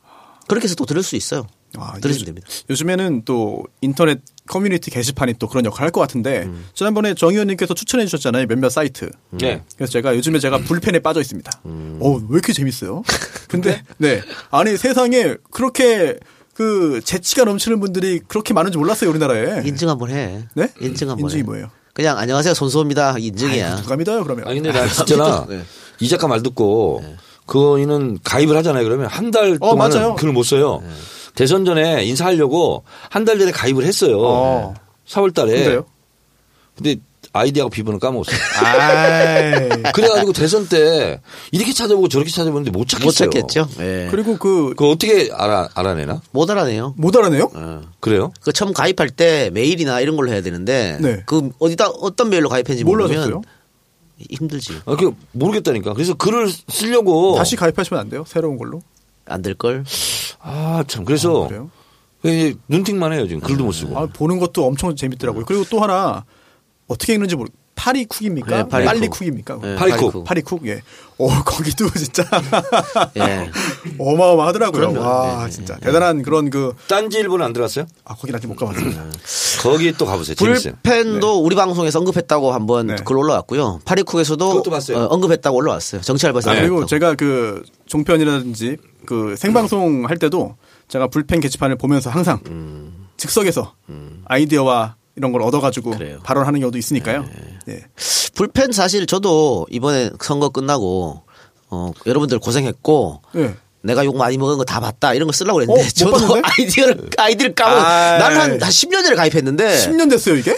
그렇게 해서 또 들을 수 있어요. 아, 들으시면 요즘- 됩니다. 요즘에는 또 인터넷 커뮤니티 게시판이 또 그런 역할을 할 것 같은데 음. 지난번에 정 의원님께서 추천해 주셨잖아요 몇몇 사이트. 네. 그래서 제가 요즘에 제가 불펜에 빠져 있습니다. 음. 어, 왜 이렇게 재밌어요? 근데 네 아니 세상에 그렇게 그 재치가 넘치는 분들이 그렇게 많은지 몰랐어요 우리나라에. 인증 한번 해. 네? 인증 한번 인증이 해. 뭐예요? 그냥 안녕하세요 손수호입니다. 인증이야. 아이고, 누가 믿어요 그러면? 아니 근데 나 진짜나 네. 이 작가 말 듣고 그거는 가입을 하잖아요. 그러면 한달 어, 동안은 맞아요. 글을 못 써요. 대선 전에 인사하려고 한 달 전에 가입을 했어요. 어. 4월 달에. 근데요? 근데 아이디하고 비번을 까먹었어요. 그래가지고 대선 때 이렇게 찾아보고 저렇게 찾아보는데 못 찾겠어요. 못 찾겠죠. 예. 그리고 그못 그거 어떻게 알아, 알아내나? 못 알아내요. 알아내요? 그래요? 그 처음 가입할 때 메일이나 이런 걸로 해야 되는데 네. 그 어디다 어떤 메일로 가입했는지 모르면 몰라졌어요? 힘들지. 아, 그 모르겠다니까. 그래서 글을 쓰려고. 다시 가입하시면 안 돼요? 새로운 걸로? 안 될 걸. 아, 참. 그래서. 아, 그래요? 이제 눈팅만 해요, 지금. 글도 못 쓰고. 아, 보는 것도 엄청 재밌더라고요. 그리고 또 하나 어떻게 읽는지 모르. 파리쿡입니까? 네, 파리쿡. 빨리쿡입니까? 네, 파리쿡. 파리쿡. 예. 어 거기도 진짜 예. 어마어마하더라고요. 그럼요. 와 진짜 대단한 그런 그. 딴지 일보는 안 들어갔어요? 아 거긴 아직 못 가봤습니다. 거기 또 가보세요. 재밌어요. 불펜도 우리 방송에서 언급했다고 한번 네. 글 올라왔고요. 파리쿡에서도. 어, 언급했다고 올라왔어요. 정치 알바에서 아, 그리고. 제가 그 종편이라든지 그 생방송 할 때도 제가 불펜 게시판을 보면서 항상 즉석에서 아이디어와 이런 걸 얻어가지고 그래요. 발언하는 경우도 있으니까요. 예. 불펜 사실 저도 이번에 선거 끝나고 어, 여러분들 고생했고 예. 내가 욕 많이 먹은 거 다 봤다 이런 거 쓰려고 그랬는데 어, 못 저도? 아이디어를 아이디를 아이. 나는 한, 한 10년 전에 가입했는데 10년 됐어요 이게?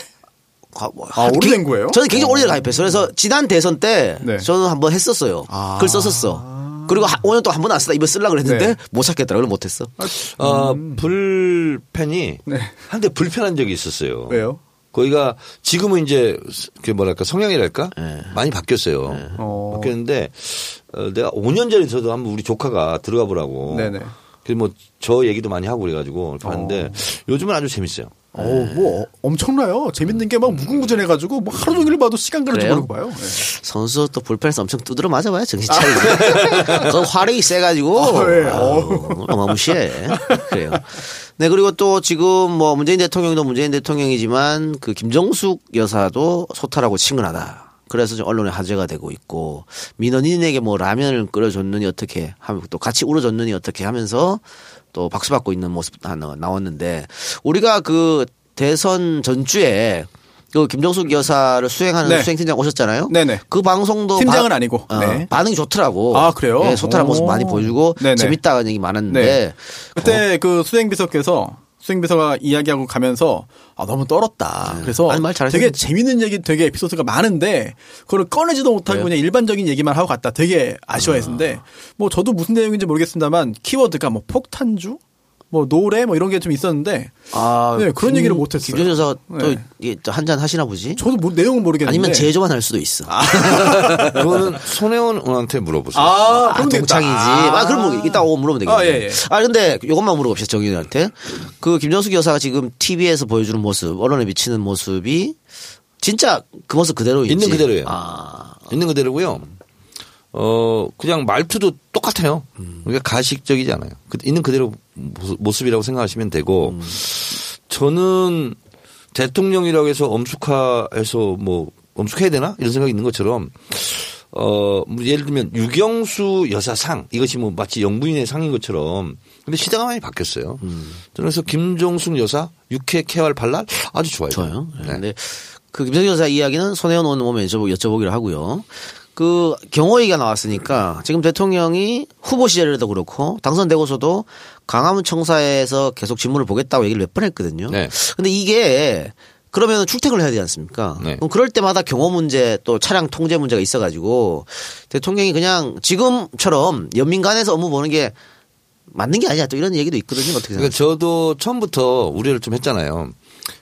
가- 뭐, 아, 오래된 거예요? 저는 굉장히 오래전에 가입했어요. 그래서 지난 대선 때 네. 저는 한번 했었어요. 아. 글 썼었어. 그리고 한 5년 동안 한 번도 안 쓰다 이번 쓰려고 그랬는데 네. 못 찾겠더라고요. 못 했어. 어, 불펜이 네. 한때 불편한 적이 있었어요. 왜요? 거기가 지금은 이제 그 뭐랄까 성향이랄까 많이 바뀌었어요. 어. 바뀌었는데 어, 내가 5년 전에 저도 한번 우리 조카가 들어가 보라고. 네네. 그래서 뭐 저 얘기도 많이 하고 그래가지고 이렇게 봤는데 요즘은 아주 재밌어요. 어, 뭐 어, 엄청나요. 재밌는 게 막 무궁무진해가지고 뭐 하루 종일 봐도 시간 가는 줄? 모르고 봐요. 예. 선수 또 불펜에서 엄청 두드려 맞아봐야 정신 차리고. 그 화력이 세가지고. 아, 예. 아우, 어마무시해. 그래요. 네, 그리고 또 지금 뭐 문재인 대통령도 문재인 대통령이지만 그 김정숙 여사도 소탈하고 친근하다. 그래서 좀 언론에 화제가 되고 있고 민원인에게 뭐 라면을 끓여줬느니 어떻게 하면 또 같이 울어줬느니 어떻게 하면서 또 박수 받고 있는 모습 하나 나왔는데 우리가 그 대선 전주에 그 김정숙 여사를 수행하는 네. 수행팀장 오셨잖아요. 네네. 그 방송도 팀장은 바- 아니고. 어, 네. 반응이 좋더라고. 아, 그래요? 예, 소탈한 모습 오. 많이 보여주고 네네. 재밌다는 얘기 많았는데 네. 그때 그 수행 비서께서 수행비서가 이야기하고 가면서 아 너무 떨었다. 그래서 아니. 되게 재밌는 얘기 되게 에피소드가 많은데 그걸 꺼내지도 못하고 그래요? 그냥 일반적인 얘기만 하고 갔다. 되게 아쉬워했는데 뭐 저도 무슨 내용인지 모르겠습니다만 키워드가 뭐 폭탄주 뭐 노래 뭐 이런 게 좀 있었는데 아, 네, 그런 얘기를 못 했어요. 김정숙 여사 네. 또 한잔 하시나 보지? 저도 뭐 내용은 모르겠는데 아니면 제조만 할 수도 있어. 아, 그거는 손혜원 의원한테 물어보세요. 아, 그럼 되겠다. 동창이지. 아, 그럼 뭐 이따 오고 물으면 되겠네. 아, 예, 예. 아, 근데 이것만 물어봅시다, 정의원한테. 그 김정숙 여사가 지금 TV에서 보여주는 모습, 언론에 비치는 모습이 진짜 그 모습 그대로인지. 있는 그대로예요. 아, 있는 그대로고요. 어 그냥 말투도 똑같아요. 그러니까 가식적이지 않아요. 그- 있는 그대로 모습- 모습이라고 생각하시면 되고 저는 대통령이라고 해서 엄숙해서 뭐 엄숙해야 되나 이런 생각이 있는 것처럼 어뭐 예를 들면 유경수 여사상 이것이 뭐 마치 영부인의 상인 것처럼 근데 시대가 많이 바뀌었어요. 저는 그래서 김종숙 여사 육회 케활 발랄 아주 좋아요. 좋아요. 네. 네. 그 김정희 여사 이야기는 손혜원 의원 오면 여쭤보, 여쭤보기로 하고요. 그 경호 얘기가 나왔으니까 지금 대통령이 후보 시절에도 그렇고 당선되고서도 강화문 청사에서 계속 직무를 보겠다고 얘기를 몇 번 했거든요. 네. 근데 이게 그러면 출퇴근을 해야 되지 않습니까? 네. 그럼 그럴 때마다 경호 문제 또 차량 통제 문제가 있어가지고 대통령이 그냥 지금처럼 연민간에서 업무 보는 게 맞는 게 아니야 또 이런 얘기도 있거든요. 어떻게 그러니까 생각하세요? 저도 처음부터 우려를 좀 했잖아요.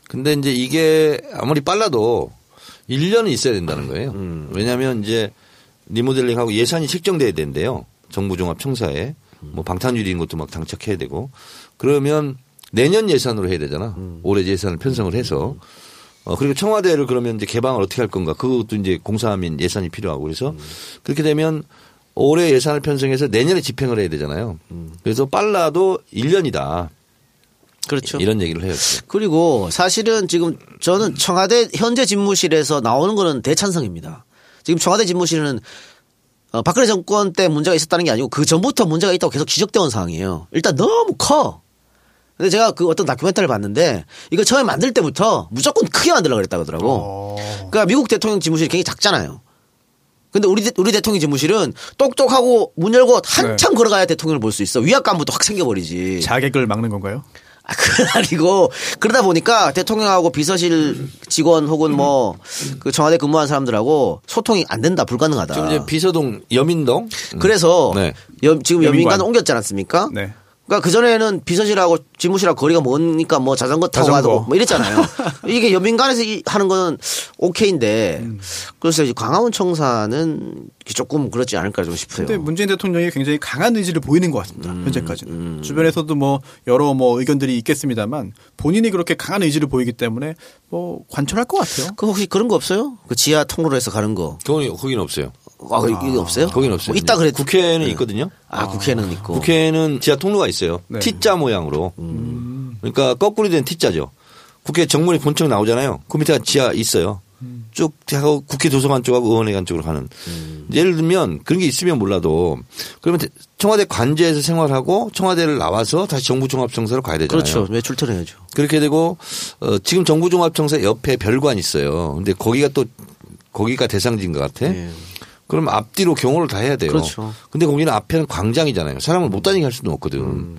근데 이제 이게 아무리 빨라도 1년은 있어야 된다는 거예요. 음. 왜냐하면 이제 리모델링하고 예산이 책정돼야 된대요. 정부 종합 청사에 뭐 방탄유리인 것도 막 장착해야 되고 그러면 내년 예산으로 해야 되잖아. 음. 올해 예산을 편성을 해서 어 그리고 청와대를 그러면 이제 개방을 어떻게 할 건가 그것도 이제 공사하면 예산이 필요하고 그래서 음. 그렇게 되면 올해 예산을 편성해서 내년에 집행을 해야 되잖아요. 음. 그래서 빨라도 1년이다. 그렇죠. 이런 얘기를 해요. 그리고 사실은 지금 저는 청와대 현재 집무실에서 나오는 거는 대찬성입니다. 지금 청와대 집무실은 어, 박근혜 정권 때 문제가 있었다는 게 아니고 그 전부터 문제가 있다고 계속 지적되어 온 상황이에요. 일단 너무 커. 근데 제가 그 어떤 다큐멘터리를 봤는데 이거 처음에 만들 때부터 무조건 크게 만들려고 그랬다고 하더라고. 그러니까 미국 대통령 집무실이 굉장히 작잖아요. 근데 우리 대- 우리 대통령 집무실은 똑똑하고 문 열고 한참 걸어가야 대통령을 볼 수 있어. 위압감부터 확 생겨버리지. 자객을 막는 건가요? 아, 그건 아니고 그러다 보니까 대통령하고 비서실 직원 혹은 뭐 그 청와대 근무한 사람들하고 소통이 안 된다 불가능하다. 지금 이제 비서동 여민동 그래서 네. 여- 지금 여민관. 여민관 옮겼지 않았습니까? 네. 그러니까 그 전에는 비서실하고 집무실하고 거리가 머니까 뭐 자전거 타고 자전거. 가고 뭐 이랬잖아요. 이게 연민간에서 이- 하는 거는 오케이인데 음. 그래서 이제 광화문 청사는 조금 그렇지 않을까 좀 싶어요. 근데 문재인 대통령이 굉장히 강한 의지를 보이는 것 같습니다. 현재까지는. 주변에서도 뭐 여러 뭐 의견들이 있겠습니다만 본인이 그렇게 강한 의지를 보이기 때문에 뭐 관철할 것 같아요. 그 혹시 그런 거 없어요? 그 지하 통로에서 가는 거. 거기 거기는 없어요. 아, 이게 없어요? 거기는 없어요. 뭐 있다 그래. 국회는 있거든요. 아, 국회는 있고. 국회는 지하 통로가 있어요. 네. T자 모양으로. 그러니까 거꾸로 된 T자죠. 국회 정문이 본청 나오잖아요. 그 밑에 지하 있어요. 쭉 하고 국회 도서관 쪽하고 의원회관 쪽으로 가는. 예를 들면 그런 게 있으면 몰라도 그러면 대- 청와대 관제에서 생활하고 청와대를 나와서 다시 정부종합청사로 가야 되잖아요. 그렇죠. 왜 출퇴근해야죠? 그렇게 되고 어, 지금 정부종합청사 옆에 별관 있어요. 근데 거기가 또 거기가 대상지인 것 같아. 예. 그럼 앞뒤로 경호를 다 해야 돼요. 그렇죠. 근데 거기는 앞에는 광장이잖아요. 사람을 못 다니게 할 수는 없거든.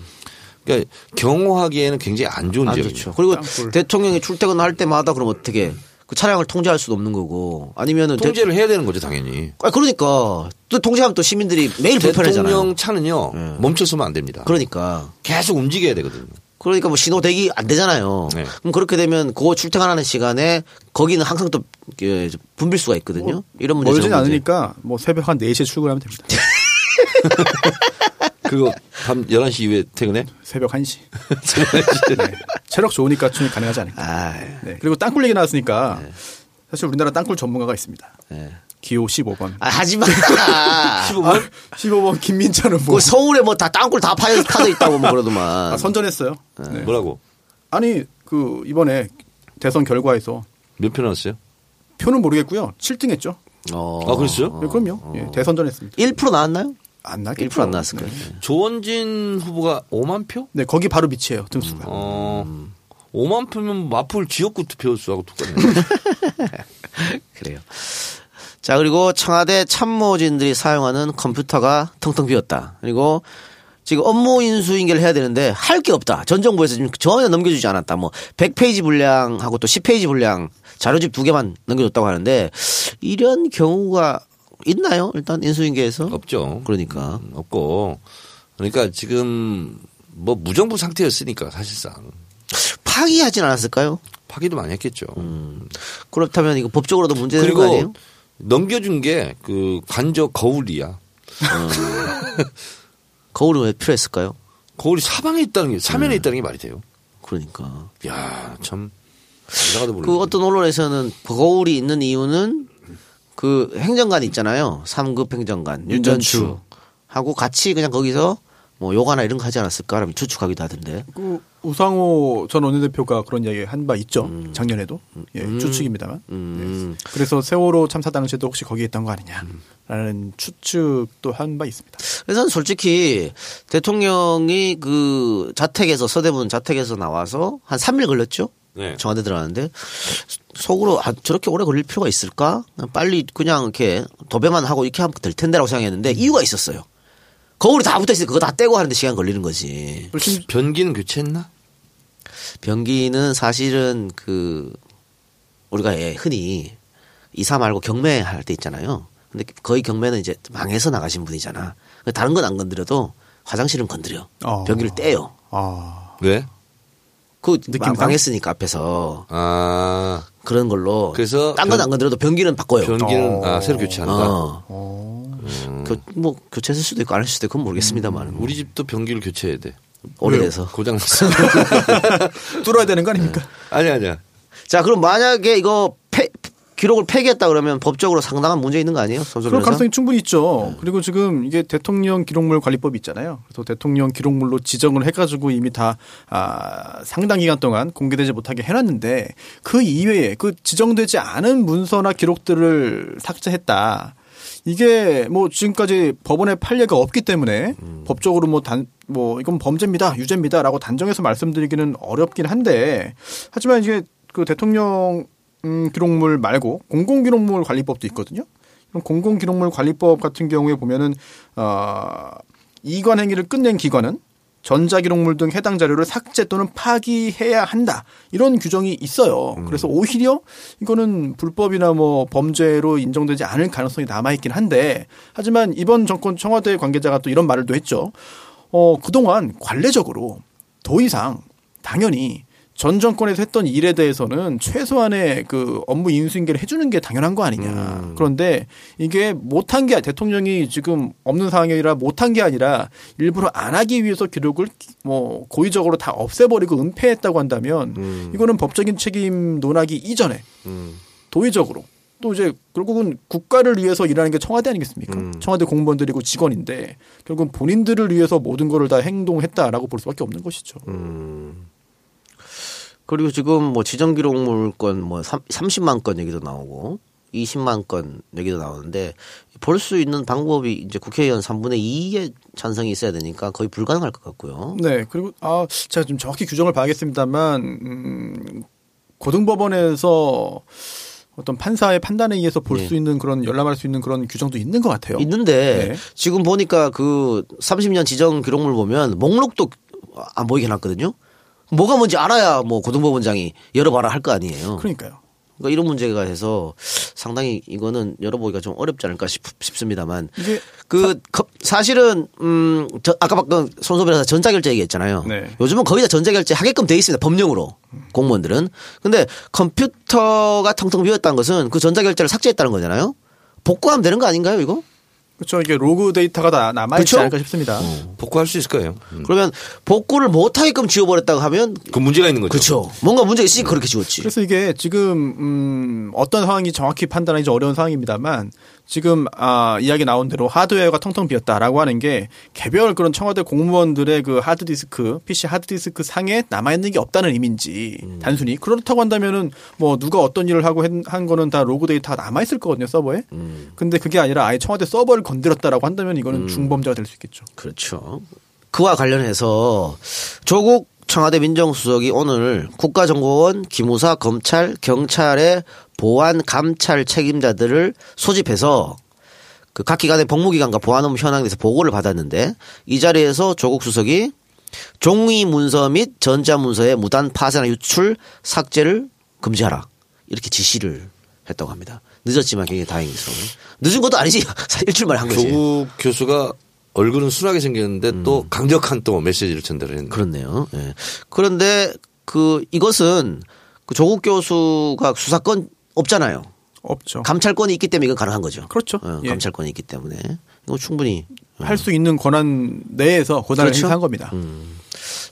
그러니까 경호하기에는 굉장히 안 좋은 안 지역이에요. 좋죠. 그리고 땅굴. 대통령이 출퇴근할 때마다 그럼 어떻게 그 차량을 통제할 수도 없는 거고 아니면은 대- 통제를 해야 되는 거죠, 당연히. 아, 그러니까 또 통제하면 또 시민들이 매일 불편하잖아요. 대통령 차는요 네. 멈춰서면 안 됩니다. 그러니까 계속 움직여야 되거든요. 그러니까 뭐 신호 대기 안 되잖아요. 네. 그럼 그렇게 되면 그 출퇴근하는 시간에 거기는 항상 또그 분빌 수가 있거든요. 이런 문제 멀진. 않으니까 뭐 새벽 한 4시에 출근하면 됩니다. 그거 밤 11시 이후에 퇴근해? 새벽 1시. 네. 체력 좋으니까 충분히 가능하지 않을까. 아, 네. 그리고 땅굴 얘기 나왔으니까 사실 우리나라 땅굴 전문가가 있습니다. 네. 기호 15번. 아 하지 마. 15번? 15번 김민찬은 뭐그 서울에 뭐 다 땅굴 다 파여 파져 있다고 뭐 그러더만. 아, 선전했어요. 네. 뭐라고? 아니 그 이번에 대선 결과에서 몇표 나왔어요? 표는 모르겠고요. 7등 했죠. 어. 아, 그랬어요? 네, 그럼요. 예, 대선전했습니다. 1% 나왔나요? 안 나겠죠. 1%안 나왔을 거예요. 네. 조원진 후보가 5만 표? 네, 거기 바로 밑이에요. 등수가. 어, 5만 표면 마풀 지역구 투표 수하고 똑같네. 그래요. 자, 그리고 청와대 참모진들이 사용하는 컴퓨터가 텅텅 비었다. 그리고 지금 업무 인수 인계를 해야 되는데 할 게 없다. 전 정부에서 지금 전혀 넘겨주지 않았다. 뭐 100페이지 분량하고 또 10페이지 분량 자료집 두 개만 넘겨줬다고 하는데 이런 경우가 있나요? 일단 인수인계에서 없죠. 그러니까 음, 없고. 그러니까 지금 뭐 무정부 상태였으니까 사실상 파기하진 않았을까요? 파기도 많이 했겠죠. 그렇다면 이거 법적으로도 문제되는 거 아니에요? 넘겨준 게 그 관저 거울이야. 거울은 왜 필요했을까요? 거울이 사방에 있다는 게 사면에 있다는 게 말이 돼요. 그러니까 야, 참. 그 어떤 언론에서는 거울이 있는 이유는 그 행정관 있잖아요. 3급 행정관 윤전추. 하고 같이 그냥 거기서 뭐 요가나 이런 거 하지 않았을까라고 추측하기도 하던데. 그 우상호 전 원내대표가 그런 이야기 한 바 있죠. 작년에도. 예, 추측입니다만. 음. 네. 그래서 세월호 참사 당시에도 혹시 거기에 있던 거 아니냐라는 추측도 한 바 있습니다. 그래서 는 솔직히 대통령이 그 자택에서 서대문 자택에서 나와서 한 3일 걸렸죠. 네. 청와대 들어가는데 속으로 아, 저렇게 오래 걸릴 필요가 있을까? 빨리 그냥 이렇게 도배만 하고 이렇게 하면 될 텐데라고 생각했는데 이유가 있었어요. 거울이 다 붙어 있어. 그거 다 떼고 하는데 시간 걸리는 거지. 심- 변기는 교체했나? 변기는 사실은 그 우리가 예, 흔히 이사 말고 경매할 때 있잖아요. 근데 거의 경매는 이제 망해서 나가신 분이잖아. 다른 건 안 건드려도 화장실은 건드려. 어. 변기를 떼요. 아. 왜? 그 느낌상? 망했으니까 앞에서 아 그런 걸로. 그래서 딴건 변- 안 건드려도 변기는 바꿔요. 변기는 어. 아, 새로 교체한다. 어. 교, 뭐 교체했을 수도 있고 안 했을 수도 있고 그건 모르겠습니다만. 음, 우리 집도 변기를 교체해야 돼. 오래돼서. 고장 났어. 뚫어야 되는 거 아닙니까? 아니 아니야. 자, 그럼 만약에 이거 폐- 기록을 폐기했다 그러면 법적으로 상당한 문제 있는 거 아니에요? 그럴? 가능성이 충분히 있죠. 그리고 지금 이게 대통령 기록물 관리법이 있잖아요. 그래서 대통령 기록물로 지정을 해가지고 이미 다 아, 상당 기간 동안 공개되지 못하게 해놨는데 그 이외에 그 지정되지 않은 문서나 기록들을 삭제했다. 이게 뭐 지금까지 법원의 판례가 없기 때문에 법적으로 뭐 단 뭐 이건 범죄입니다, 유죄입니다라고 단정해서 말씀드리기는 어렵긴 한데 하지만 이게 그 대통령 음, 기록물 말고 공공기록물 관리법도 있거든요. 그럼 공공기록물 관리법 같은 경우에 보면은 어, 이관 행위를 끝낸 기관은 전자기록물 등 해당 자료를 삭제 또는 파기해야 한다. 이런 규정이 있어요. 그래서 오히려 이거는 불법이나 뭐 범죄로 인정되지 않을 가능성이 남아있긴 한데 하지만 이번 정권 청와대 관계자가 또 이런 말을 또 했죠. 어, 그동안 관례적으로 더 이상 당연히 전 정권에서 했던 일에 대해서는 최소한의 그 업무 인수인계를 해주는 게 당연한 거 아니냐. 그런데 이게 못한 게 대통령이 지금 없는 상황이라 못한 게 아니라 일부러 안 하기 위해서 기록을 뭐 고의적으로 다 없애버리고 은폐했다고 한다면 이거는 법적인 책임 논하기 이전에 도의적으로 또 이제 결국은 국가를 위해서 일하는 게 청와대 아니겠습니까? 청와대 공무원들이고 직원인데 결국은 본인들을 위해서 모든 거를 다 행동했다라고 볼 수밖에 없는 것이죠. 그리고 지금 뭐 지정 기록물 건뭐 30만 건 얘기도 나오고 20만 건 얘기도 나오는데 볼 수 있는 방법이 이제 국회의원 3분의 2의 찬성이 있어야 되니까 거의 불가능할 것 같고요. 네, 그리고 아 제가 좀 정확히 규정을 봐야겠습니다만 음, 고등법원에서 어떤 판사의 판단에 의해서 볼수 네. 있는 그런 열람할 수 있는 그런 규정도 있는 것 같아요. 있는데 네. 지금 보니까 그 30년 지정 기록물 보면 목록도 안 보이게 해놨거든요. 뭐가 뭔지 알아야 뭐 고등법원장이 열어봐라 할 거 아니에요. 그러니까요. 그러니까 이런 문제가 해서 상당히 이거는 열어보기가 좀 어렵지 않을까 싶, 습니다만 그 거- 사실은 음 저, 아까 방금 손소변에서 전자결제 얘기했잖아요. 네. 요즘은 거의 다 전자결제 하게끔 돼 있습니다. 법령으로 공무원들은. 근데 컴퓨터가 텅텅 비었다는 것은 그 전자결제를 삭제했다는 거잖아요. 복구하면 되는 거 아닌가요, 이거? 그렇죠. 이게 로그 데이터가 다 남아 있지 그쵸? 않을까 싶습니다. 복구할 수 있을 거예요. 음. 그러면 복구를 못 하게끔 지워 버렸다고 하면 그 문제가 있는 거죠. 그렇죠. 뭔가 문제가 있으니까 그렇게 지웠지. 그래서 이게 지금 음 어떤 상황이 정확히 판단하기 좀 어려운 상황입니다만 지금 아 이야기 나온 대로 하드웨어가 텅텅 비었다라고 하는 게 개별 그런 청와대 공무원들의 그 하드디스크 PC 하드디스크 상에 남아 있는 게 없다는 의미인지 단순히 그렇다고 한다면은 뭐 누가 어떤 일을 하고 했- 한 거는 다 로그 데이터가 남아 있을 거거든요 서버에. 근데 그게 아니라 아예 청와대 서버를 건드렸다라고 한다면 이거는 중범죄가 될 수 있겠죠. 그렇죠. 그와 관련해서 조국 청와대 민정수석이 오늘 국가정보원, 기무사, 검찰, 경찰의 보안 감찰 책임자들을 소집해서 그 각 기관의 법무기관과 보안 업무 현황에 대해서 보고를 받았는데 이 자리에서 조국 수석이 종이 문서 및 전자 문서의 무단 파쇄나 유출, 삭제를 금지하라 이렇게 지시를 했다고 합니다. 늦었지만 굉장히 다행이죠. 늦은 것도 아니지. 일주일 만에 한 거지. 조국 교수가 얼굴은 순하게 생겼는데 또 강력한 또 메시지를 전달을 했네. 그렇네요. 예. 그런데 그 이것은 그 조국 교수가 수사권 없잖아요. 없죠. 감찰권이 있기 때문에 이건 가능한 거죠. 그렇죠. 어, 예. 감찰권이 있기 때문에 이거 충분히 할 수 있는 권한 내에서 권한을 그렇죠. 행사한 겁니다.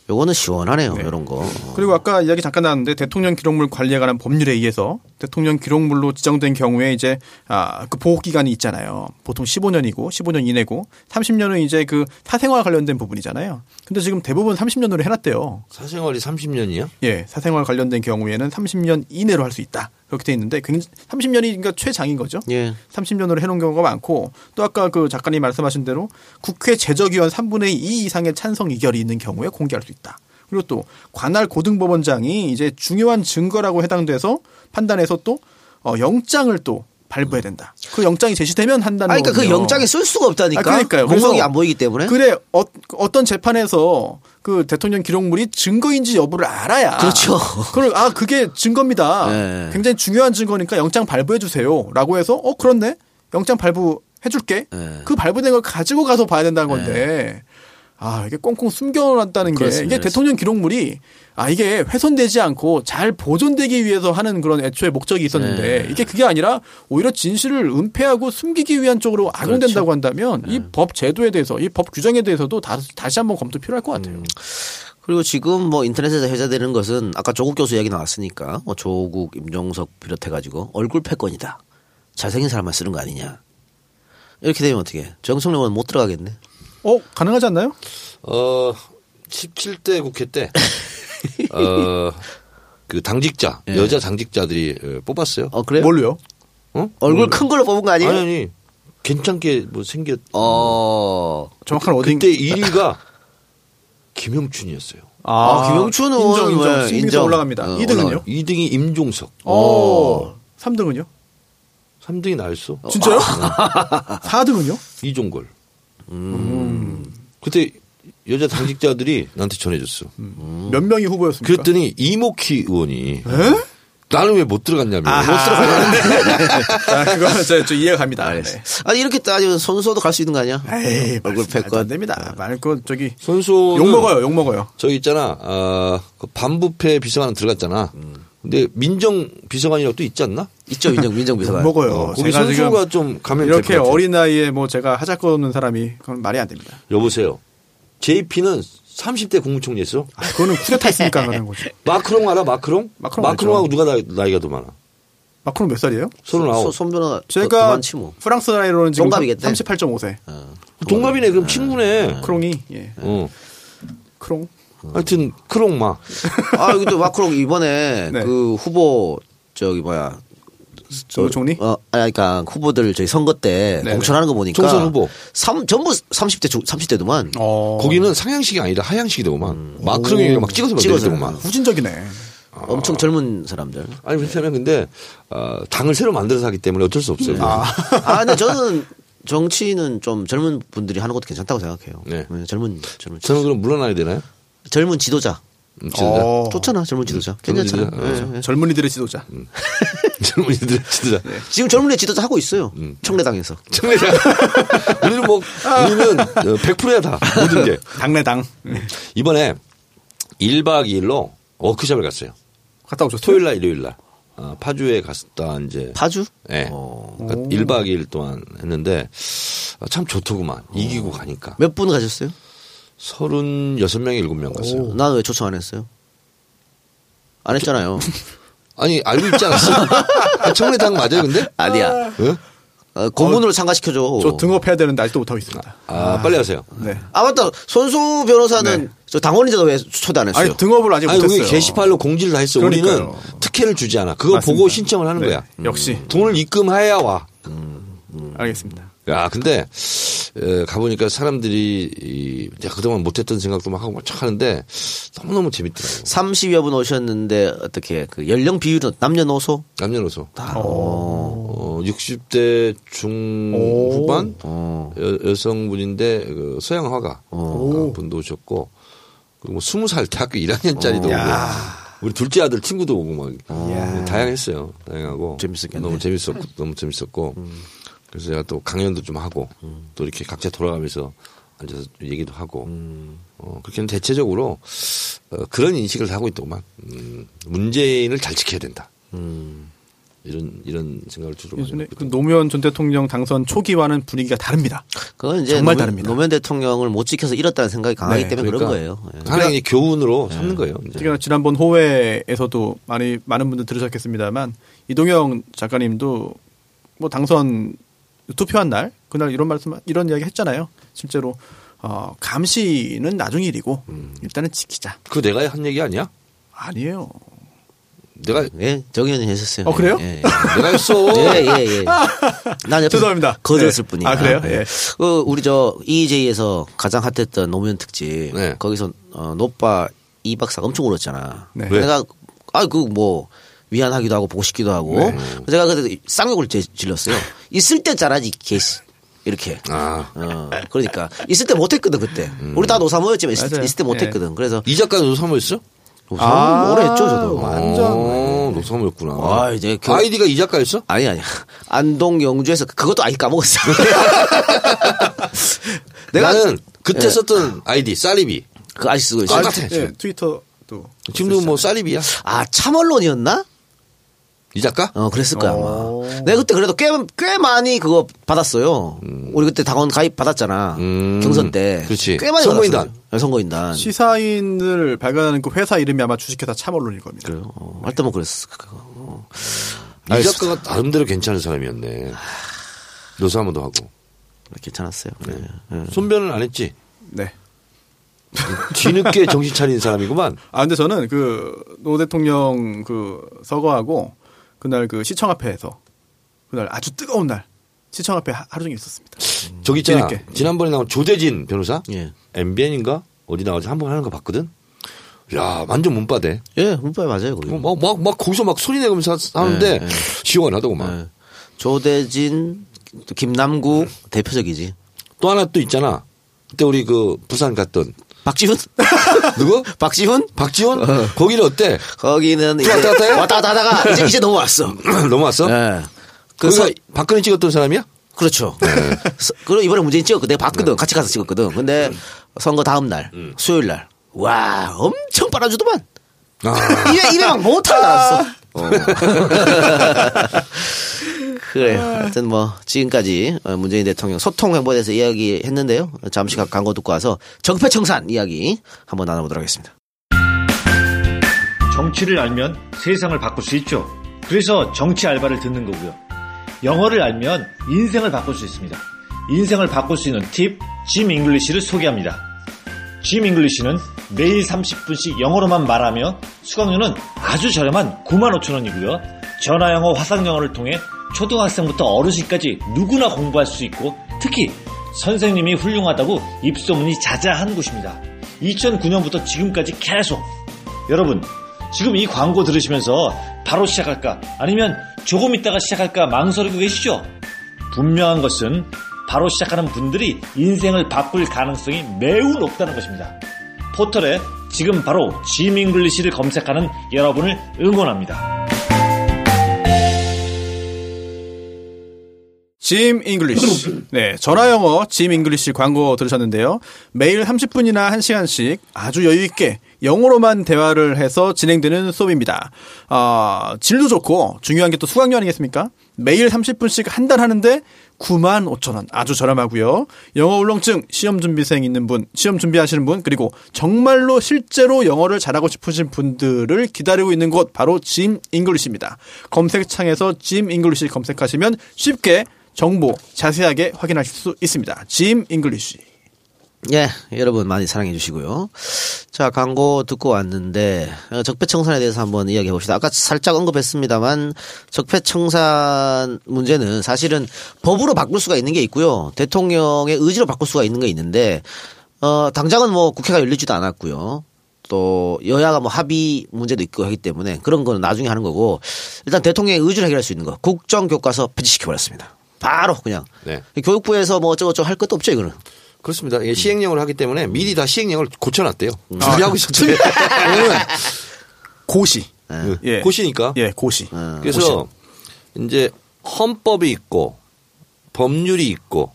요거는 시원하네요. 이런 거. 그리고 아까 이야기 잠깐 나왔는데 대통령 기록물 관리에 관한 법률에 의해서 대통령 기록물로 지정된 경우에 이제 아 그 보호 기간이 있잖아요. 보통 15년이고 15년 이내고 30년은 이제 그 사생활 관련된 부분이잖아요. 근데 지금 대부분 30년으로 해놨대요. 사생활이 30년이요? 예, 사생활 관련된 경우에는 30년 이내로 할 수 있다. 그렇게 돼 있는데 굉장히 30년이 그러니까 최장인 거죠. 예. 30년으로 해놓은 경우가 많고 또 아까 그 작가님 말씀하신 대로 국회 제적위원 3분의 2 이상의 찬성 의결이 있는 경우에 공개할 수 있다. 그리고 또 관할 고등법원장이 이제 중요한 증거라고 해당돼서 판단해서 또 어, 영장을 또 발부해야 된다. 그 영장이 제시되면 한다는 아니, 그러니까 그. 영장에 쓸 수가 없다니까. 아, 그러니까요. 공석이 안 보이기 때문에. 그래 어, 어떤 재판에서 그 대통령 기록물이 증거인지 여부를 알아야 그렇죠. 그걸 아 그게 증거입니다. 네. 굉장히 중요한 증거니까 영장 발부해 주세요라고 해서 어 그렇네 영장 발부 해 줄게. 네. 그 발부된 걸 가지고 가서 봐야 된다는 건데 아 이게 꽁꽁 숨겨놨다는 게 그렇습니다. 이게 대통령 기록물이 아 이게 훼손되지 않고 잘 보존되기 위해서 하는 그런 애초에 목적이 있었는데 네. 이게 그게 아니라 오히려 진실을 은폐하고 숨기기 위한 쪽으로 악용된다고 그렇죠. 한다면 이법 제도에 대해서 이 법 규정에 대해서도 다, 다시 한번 검토 필요할 것 같아요. 음. 그리고 지금 뭐 인터넷에서 회자되는 것은 아까 조국 교수 이야기 나왔으니까 뭐 조국, 임종석 비롯해가지고 얼굴 패권이다. 잘생긴 사람만 쓰는 거 아니냐. 이렇게 되면 어떻게? 정청래는 못 들어가겠네. 어 가능하지 않나요? 어, 17대 국회 때, 어, 그 당직자, 예. 여자 당직자들이 어, 뽑았어요. 어 그래요? 뭘로요? 어? 얼굴 큰 걸로 뽑은 거 아니에요? 아니, 아니. 괜찮게 뭐 생겼. 어. 정확한 어딘 그때 1위가 김영춘이었어요. 아, 김영춘은 인정 인정 왜 승리서 인정. 올라갑니다. 어, 2등은요? 올라가요. 2등이 임종석. 어 3등은요? 3등이 나였어. 진짜요? 4등은요? 이종걸. 음. 그때 여자 당직자들이 나한테 전해줬어. 몇 명이 후보였습니까? 그랬더니 이모키 의원이 나는 왜 못 들어갔냐며. 못 들어가는데. 자, 그거는 저, 저 이해가 갑니다. 알겠어. 네. 아니 이렇게 따지면 손수호도 갈 수 있는 거 아니야? 에이, 얼굴 말도 안. 됩니다. 말고 저기 선수 욕 먹어요, 욕 먹어요. 저기 있잖아. 어, 그 반부패 비서관 들어갔잖아. 음. 근데 민정 비서관이라고 또 있지 않나? 있죠 민정 민정 욕 비서관. 먹어요. 어, 거기 선수가 좀 가면 이렇게. 어린 나이에 뭐 제가 하자거 없는 사람이 그건 말이 안 됩니다. 여보세요. JP는 30대 국무총리였어. 아, 그거는 쿠데타 했으니까 그런 거죠. 마크롱 알아? 마크롱? 마크롱 마크롱하고. 누가 나, 나이가 더 많아? 마크롱 몇 살이에요? 서른아홉. 소- 손변호가 제가 뭐. 프랑스 나이로는 지금 동갑이겠대. 38.5세. 동갑이네. 그럼 친구네. 크롱이 예. 어. 크롱. 하여튼 크롱 마. 아 여기 또 마크롱 이번에 네. 그 후보 저기 뭐야 저 총리? 어, 아니, 그러니까 후보들 저희 선거 때 네네. 공천하는 거 보니까 총선 후보. 삼, 전부 30대 중 30대도만 어. 거기는 상향식이 아니라 하향식이더구만. 마크롱이 막 찍어서 찍어서. 만들더구만. 후진적이네. 엄청 젊은 사람들. 아니 왜냐면 근데 어, 당을 새로 만들어서 하기 때문에 어쩔 수 없어요. 아, 근데 저는 정치는 좀 젊은 분들이 하는 것도 괜찮다고 생각해요. 네. 젊은 젊은 저는 그럼 물러나야 되나요? 젊은 지도자 음, 진짜. 어. 좋잖아 젊은 지도자 젊은 괜찮잖아. 지도자? 예, 예. 젊은이들의 지도자. 젊은이들 진짜. 지금 젊은이 지도자 하고 있어요. 음. 청래당에서. 청래자. 우리는 뭐 우리는 100%야 다 모든 게. 당내당. 이번에 1박 2일로 워크숍을 갔어요. 갔다 오셨어요? 토요일 날 일요일 날. 어, 파주에 갔다 이제 파주? 예. 어. 그러니까 1박 2일 동안 했는데 아, 참 좋더구만. 이기고 가니까. 몇 분 가셨어요? 36명, 7명 갔어요. 나는 왜 초청 안 했어요? 안 했잖아요. 아니, 알고 있지 않았어? 청래당 맞아요, 근데? 아니야. 예? 어, 고문으로 참가시켜줘. 저 등업해야 되는데 아직도 못하고 있습니다. 아, 빨리 하세요. 네. 아 맞다. 손수 변호사는 네. 저 당원인데도 왜 초대 안 했어요? 아니 등업을 아직 아니, 못했어요. 우리 게시판로 공지를 다 했어. 그러니까요. 우리는 특혜를 주지 않아. 그거 맞습니다. 보고 신청을 하는 네. 거야. 역시 돈을 입금해야 와. 알겠습니다. 야, 근데, 에, 가보니까 사람들이, 이, 내가 그동안 못했던 생각도 막 하고 막 하는데, 너무너무 재밌더라고. 30여 분 오셨는데 어떻게 그 연령 비율은 남녀노소? 남녀노소. 다. 어, 60대 중후반? 어. 여, 여성분인데, 그, 서양 화가 어, 분도 오셨고, 그리고 뭐 20살 대학교 1학년짜리도 오고, 우리 둘째 아들 친구도 오고 막, 다양했어요. 다양하고. 재밌었겠네. 너무 재밌었고, 너무 재밌었고. 그래서 제가 또 강연도 좀 하고, 또 이렇게 각자 돌아가면서 앉아서 얘기도 하고, 어, 그렇게 대체적으로, 어, 그런 인식을 하고 있더구만. 음, 문재인을 잘 지켜야 된다. 이런, 이런 생각을 주로 많이 예전에 그 노무현 전 대통령 당선 초기와는 분위기가 다릅니다. 그건 이제 정말 노무현, 다릅니다. 노무현 대통령을 못 지켜서 잃었다는 생각이 강하기 네, 때문에 그런 그러니까 거예요. 예. 하나의 교훈으로 삼는 거예요. 이제. 특히나 지난번 호회에서도 많이 많은 분들 들으셨겠습니다만 이동영 작가님도 뭐 당선 투표한 날 그날 이런 말씀 이런 이야기 했잖아요. 실제로 어, 감시는 나중 일이고 일단은 지키자. 그거 내가 한 얘기 아니야? 아니에요. 내가 예, 정의원이 했었어요. 어, 그래요? 예, 예. 내가 했어. 예, 예, 예. 난 옆에서 죄송합니다. 거들었을 네. 뿐이야. 아, 그래요? 예. 그 우리 저 EJ에서 가장 핫했던 노무현 특집 네. 거기서 어, 노빠 이 박사가 엄청 울었잖아. 네. 왜? 내가 아 그 뭐 미안하기도 하고 보고 싶기도 하고 네. 제가 그때 쌍욕을 제- 질렀어요. 있을 때 잘하지 개씨 이렇게. 아. 어, 그러니까 있을 때 못했거든 그때. 우리 다 노사모였지만 있을, 맞아요. 있을 때 못했거든. 그래서 이 작가는 노사모였어? 노사모 오래 했죠 저도. 완전. 어, 노사모였구나. 아, 이제 그- 아이디가 이 작가였어? 아니 아니 안동 영주에서 그것도 아직 까먹었어. 내가 나는 그때 예. 썼던 아이디 쌀이비. 그 아직 쓰고 있어. 아, 요 똑같아, 예, 지금. 트위터 도. 지금도 뭐 쌀이비야. 아 참언론이었나? 이 작가? 어 그랬을 거야 오. 아마. 내가 그때 그래도 꽤 꽤 많이 그거 받았어요. 우리 그때 당원 가입 받았잖아. 음. 경선 때. 그렇지. 꽤 많이 선거인단. 받았어요. 네, 선거인단. 시사인을 발간하는 그 회사 이름이 아마 주식회사 참언론일 겁니다. 그래요. 어, 할 때만 그랬어. 그거. 어. 이 작가가 나름대로 괜찮은 사람이었네. 노사모도 하고. 괜찮았어요. 네. 네. 손변을 안 했지. 네. 뒤늦게 정신 차린 사람이구만. 아 근데 저는 그 노 대통령 그 서거하고 그날 그 시청 앞에서 그날 아주 뜨거운 날 시청 앞에 하- 하루 종일 있었습니다. 저기 있잖아. 뒤늦게. 지난번에 나온 조대진 변호사? 예. MBN인가? 어디 나와서 한 번 하는 거 봤거든? 야, 완전 문바대. 예, 문바에 맞아요. 거기. 어, 막, 막, 막 거기서 막 소리 내면서 하는데 네, 네. 시원하더구만. 네. 조대진, 또 김남구 대표적이지. 또 하나 또 있잖아. 그때 우리 그 부산 갔던 박지훈? 누구? 박지훈? 박지원? 거기는 어때? 거기는 이제 왔다 갔다 해요? 왔다 갔다 하다가 이제, 이제 넘어왔어. 넘어왔어? 예. 그 그래서 박근혜 찍었던 사람이야? 그렇죠. 서- 그리고 이번에 문재인 찍었거든. 내가 봤거든. 같이 가서 찍었거든. 근데 선거 다음 날, 수요일 날. 와, 엄청 빨아주더만. 아. 입에, 입에 막 못할 줄 알았어. 어. 그래요. 하여튼 뭐, 지금까지 어, 문재인 대통령 소통 행보에 대해서 이야기했는데요. 잠시 간- 광고 듣고 와서 적폐청산 이야기 한번 나눠보도록 하겠습니다. 정치를 알면 세상을 바꿀 수 있죠. 그래서 정치 알바를 듣는 거고요. 영어를 알면 인생을 바꿀 수 있습니다. 인생을 바꿀 수 있는 팁, 짐 잉글리시를 소개합니다. 짐 잉글리시는 매일 30분씩 영어로만 말하며 수강료는 아주 저렴한 95,000원이고요. 전화 영어, 화상 영어를 통해 초등학생부터 어르신까지 누구나 공부할 수 있고 특히 선생님이 훌륭하다고 입소문이 자자한 곳입니다. 2009년부터 지금까지 계속 여러분 지금 이 광고 들으시면서 바로 시작할까 아니면 조금 있다가 시작할까 망설이고 계시죠? 분명한 것은 바로 시작하는 분들이 인생을 바꿀 가능성이 매우 높다는 것입니다. 포털에 지금 바로 짐 잉글리시를 검색하는 여러분을 응원합니다. 짐 잉글리시. 네, 전화 영어 짐 잉글리시 광고 들으셨는데요. 매일 30분이나 1시간씩 아주 여유 있게 영어로만 대화를 해서 진행되는 수업입니다. 아, 질도 좋고 중요한 게 또 수강료 아니겠습니까? 매일 30분씩 한 달 하는데 9만 5천 원 아주 저렴하고요. 영어 울렁증 시험 준비생 있는 분, 시험 준비하시는 분 그리고 정말로 실제로 영어를 잘하고 싶으신 분들을 기다리고 있는 곳 바로 짐 잉글리시입니다. 검색창에서 짐 잉글리시 검색하시면 쉽게 정보 자세하게 확인하실 수 있습니다. 짐 잉글리시. 예, 여러분 많이 사랑해 주시고요. 자, 광고 듣고 왔는데 어, 적폐청산에 대해서 한번 이야기해 봅시다. 아까 살짝 언급했습니다만 적폐청산 문제는 사실은 법으로 바꿀 수가 있는 게 있고요. 대통령의 의지로 바꿀 수가 있는 게 있는데 어, 당장은 뭐 국회가 열리지도 않았고요. 또 여야가 뭐 합의 문제도 있고 하기 때문에 그런 거는 나중에 하는 거고 일단 대통령의 의지를 해결할 수 있는 거 국정 교과서 폐지시켜 버렸습니다. 바로 그냥 네. 교육부에서 뭐 어쩌고저쩌고 할 것도 없죠 이거는. 그렇습니다. 이게 시행령을 하기 때문에 미리 다 시행령을 고쳐놨대요. 준비하고 있었죠. 왜냐면 고시. 예. 고시니까. 예, 고시. 그래서 이제 헌법이 있고 법률이 있고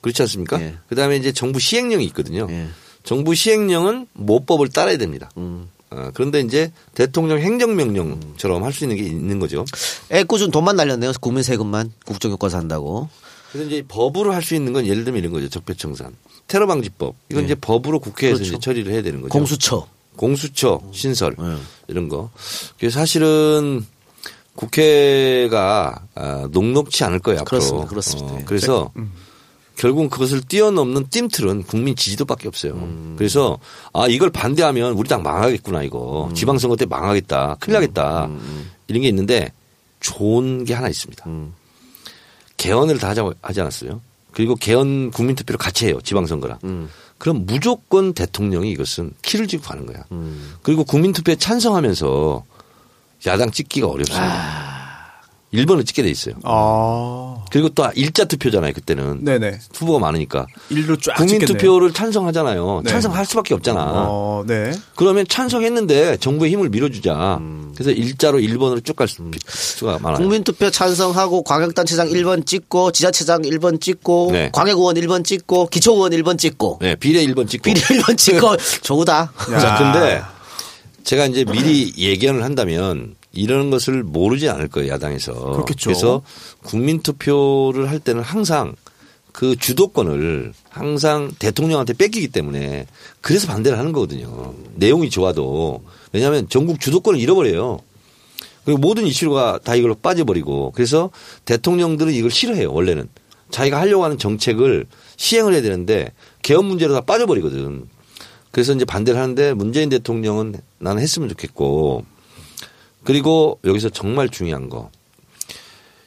그렇지 않습니까? 예. 그 다음에 이제 정부 시행령이 있거든요. 예. 정부 시행령은 모법을 따라야 됩니다. 음. 어, 그런데 이제 대통령 행정명령처럼 할 수 있는 게 있는 거죠. 애꿎은 돈만 날렸네요. 국민 세금만 국정교과서 한다고. 그래서 이제 법으로 할 수 있는 건 예를 들면 이런 거죠. 적폐청산, 테러방지법. 이건 이제 법으로 국회에서 그렇죠. 이제 처리를 해야 되는 거죠. 공수처. 공수처 신설 네. 이런 거. 그래서 사실은 국회가 아, 녹록치 않을 거예요. 앞으로. 그렇습니다. 그렇습니다. 예. 그래서 결국 그것을 뛰어넘는 뜀틀은 국민 지지도밖에 없어요. 음. 그래서 아 이걸 반대하면 우리 당 망하겠구나 이거 음. 지방선거 때 망하겠다 큰일 나겠다 이런 게 있는데 좋은 게 하나 있습니다. 음. 개헌을 다 하지 않았어요. 그리고 개헌 국민투표를 같이 해요 지방선거랑. 음. 그럼 무조건 대통령이 이것은 키를 쥐고 가는 거야. 그리고 국민투표에 찬성하면서 야당 찍기가 어렵습니다. 1번을 찍게 돼 있어요. 아. 그리고 또 일자 투표잖아요. 그때는 네네. 후보가 많으니까 일로 쫙 국민 찍겠네요. 투표를 찬성하잖아요. 네. 찬성할 수밖에 없잖아. 어, 네. 그러면 찬성했는데 정부의 힘을 밀어주자. 그래서 일자로 1번으로 쭉 갈 수가 많아요. 국민 투표 찬성하고 광역단체장 1번 찍고 지자체장 1번 찍고 네. 광역의원 1번 찍고 기초의원 1번 찍고 네, 비례 1번 찍고. 비례 1번 찍고 좋다. 자, 근데 제가 이제 미리 예견을 한다면 이런 것을 모르지 않을 거예요, 야당에서. 그렇겠죠. 그래서 국민 투표를 할 때는 항상 그 주도권을 항상 대통령한테 뺏기기 때문에 그래서 반대를 하는 거거든요. 내용이 좋아도. 왜냐하면 전국 주도권을 잃어버려요. 그리고 모든 이슈가 다 이걸로 빠져버리고 그래서 대통령들은 이걸 싫어해요, 원래는. 자기가 하려고 하는 정책을 시행을 해야 되는데 개헌 문제로 다 빠져버리거든. 그래서 이제 반대를 하는데 문재인 대통령은 나는 했으면 좋겠고 그리고 여기서 정말 중요한 거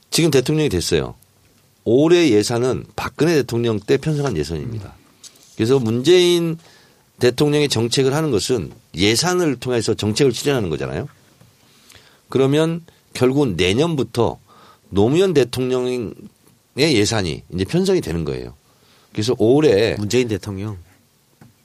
지금 대통령이 됐어요. 올해 예산은 박근혜 대통령 때 편성한 예산입니다. 그래서 문재인 대통령의 정책을 하는 것은 예산을 통해서 정책을 실현하는 거잖아요. 그러면 결국 내년부터 노무현 대통령의 예산이 이제 편성이 되는 거예요. 그래서 올해 문재인 대통령.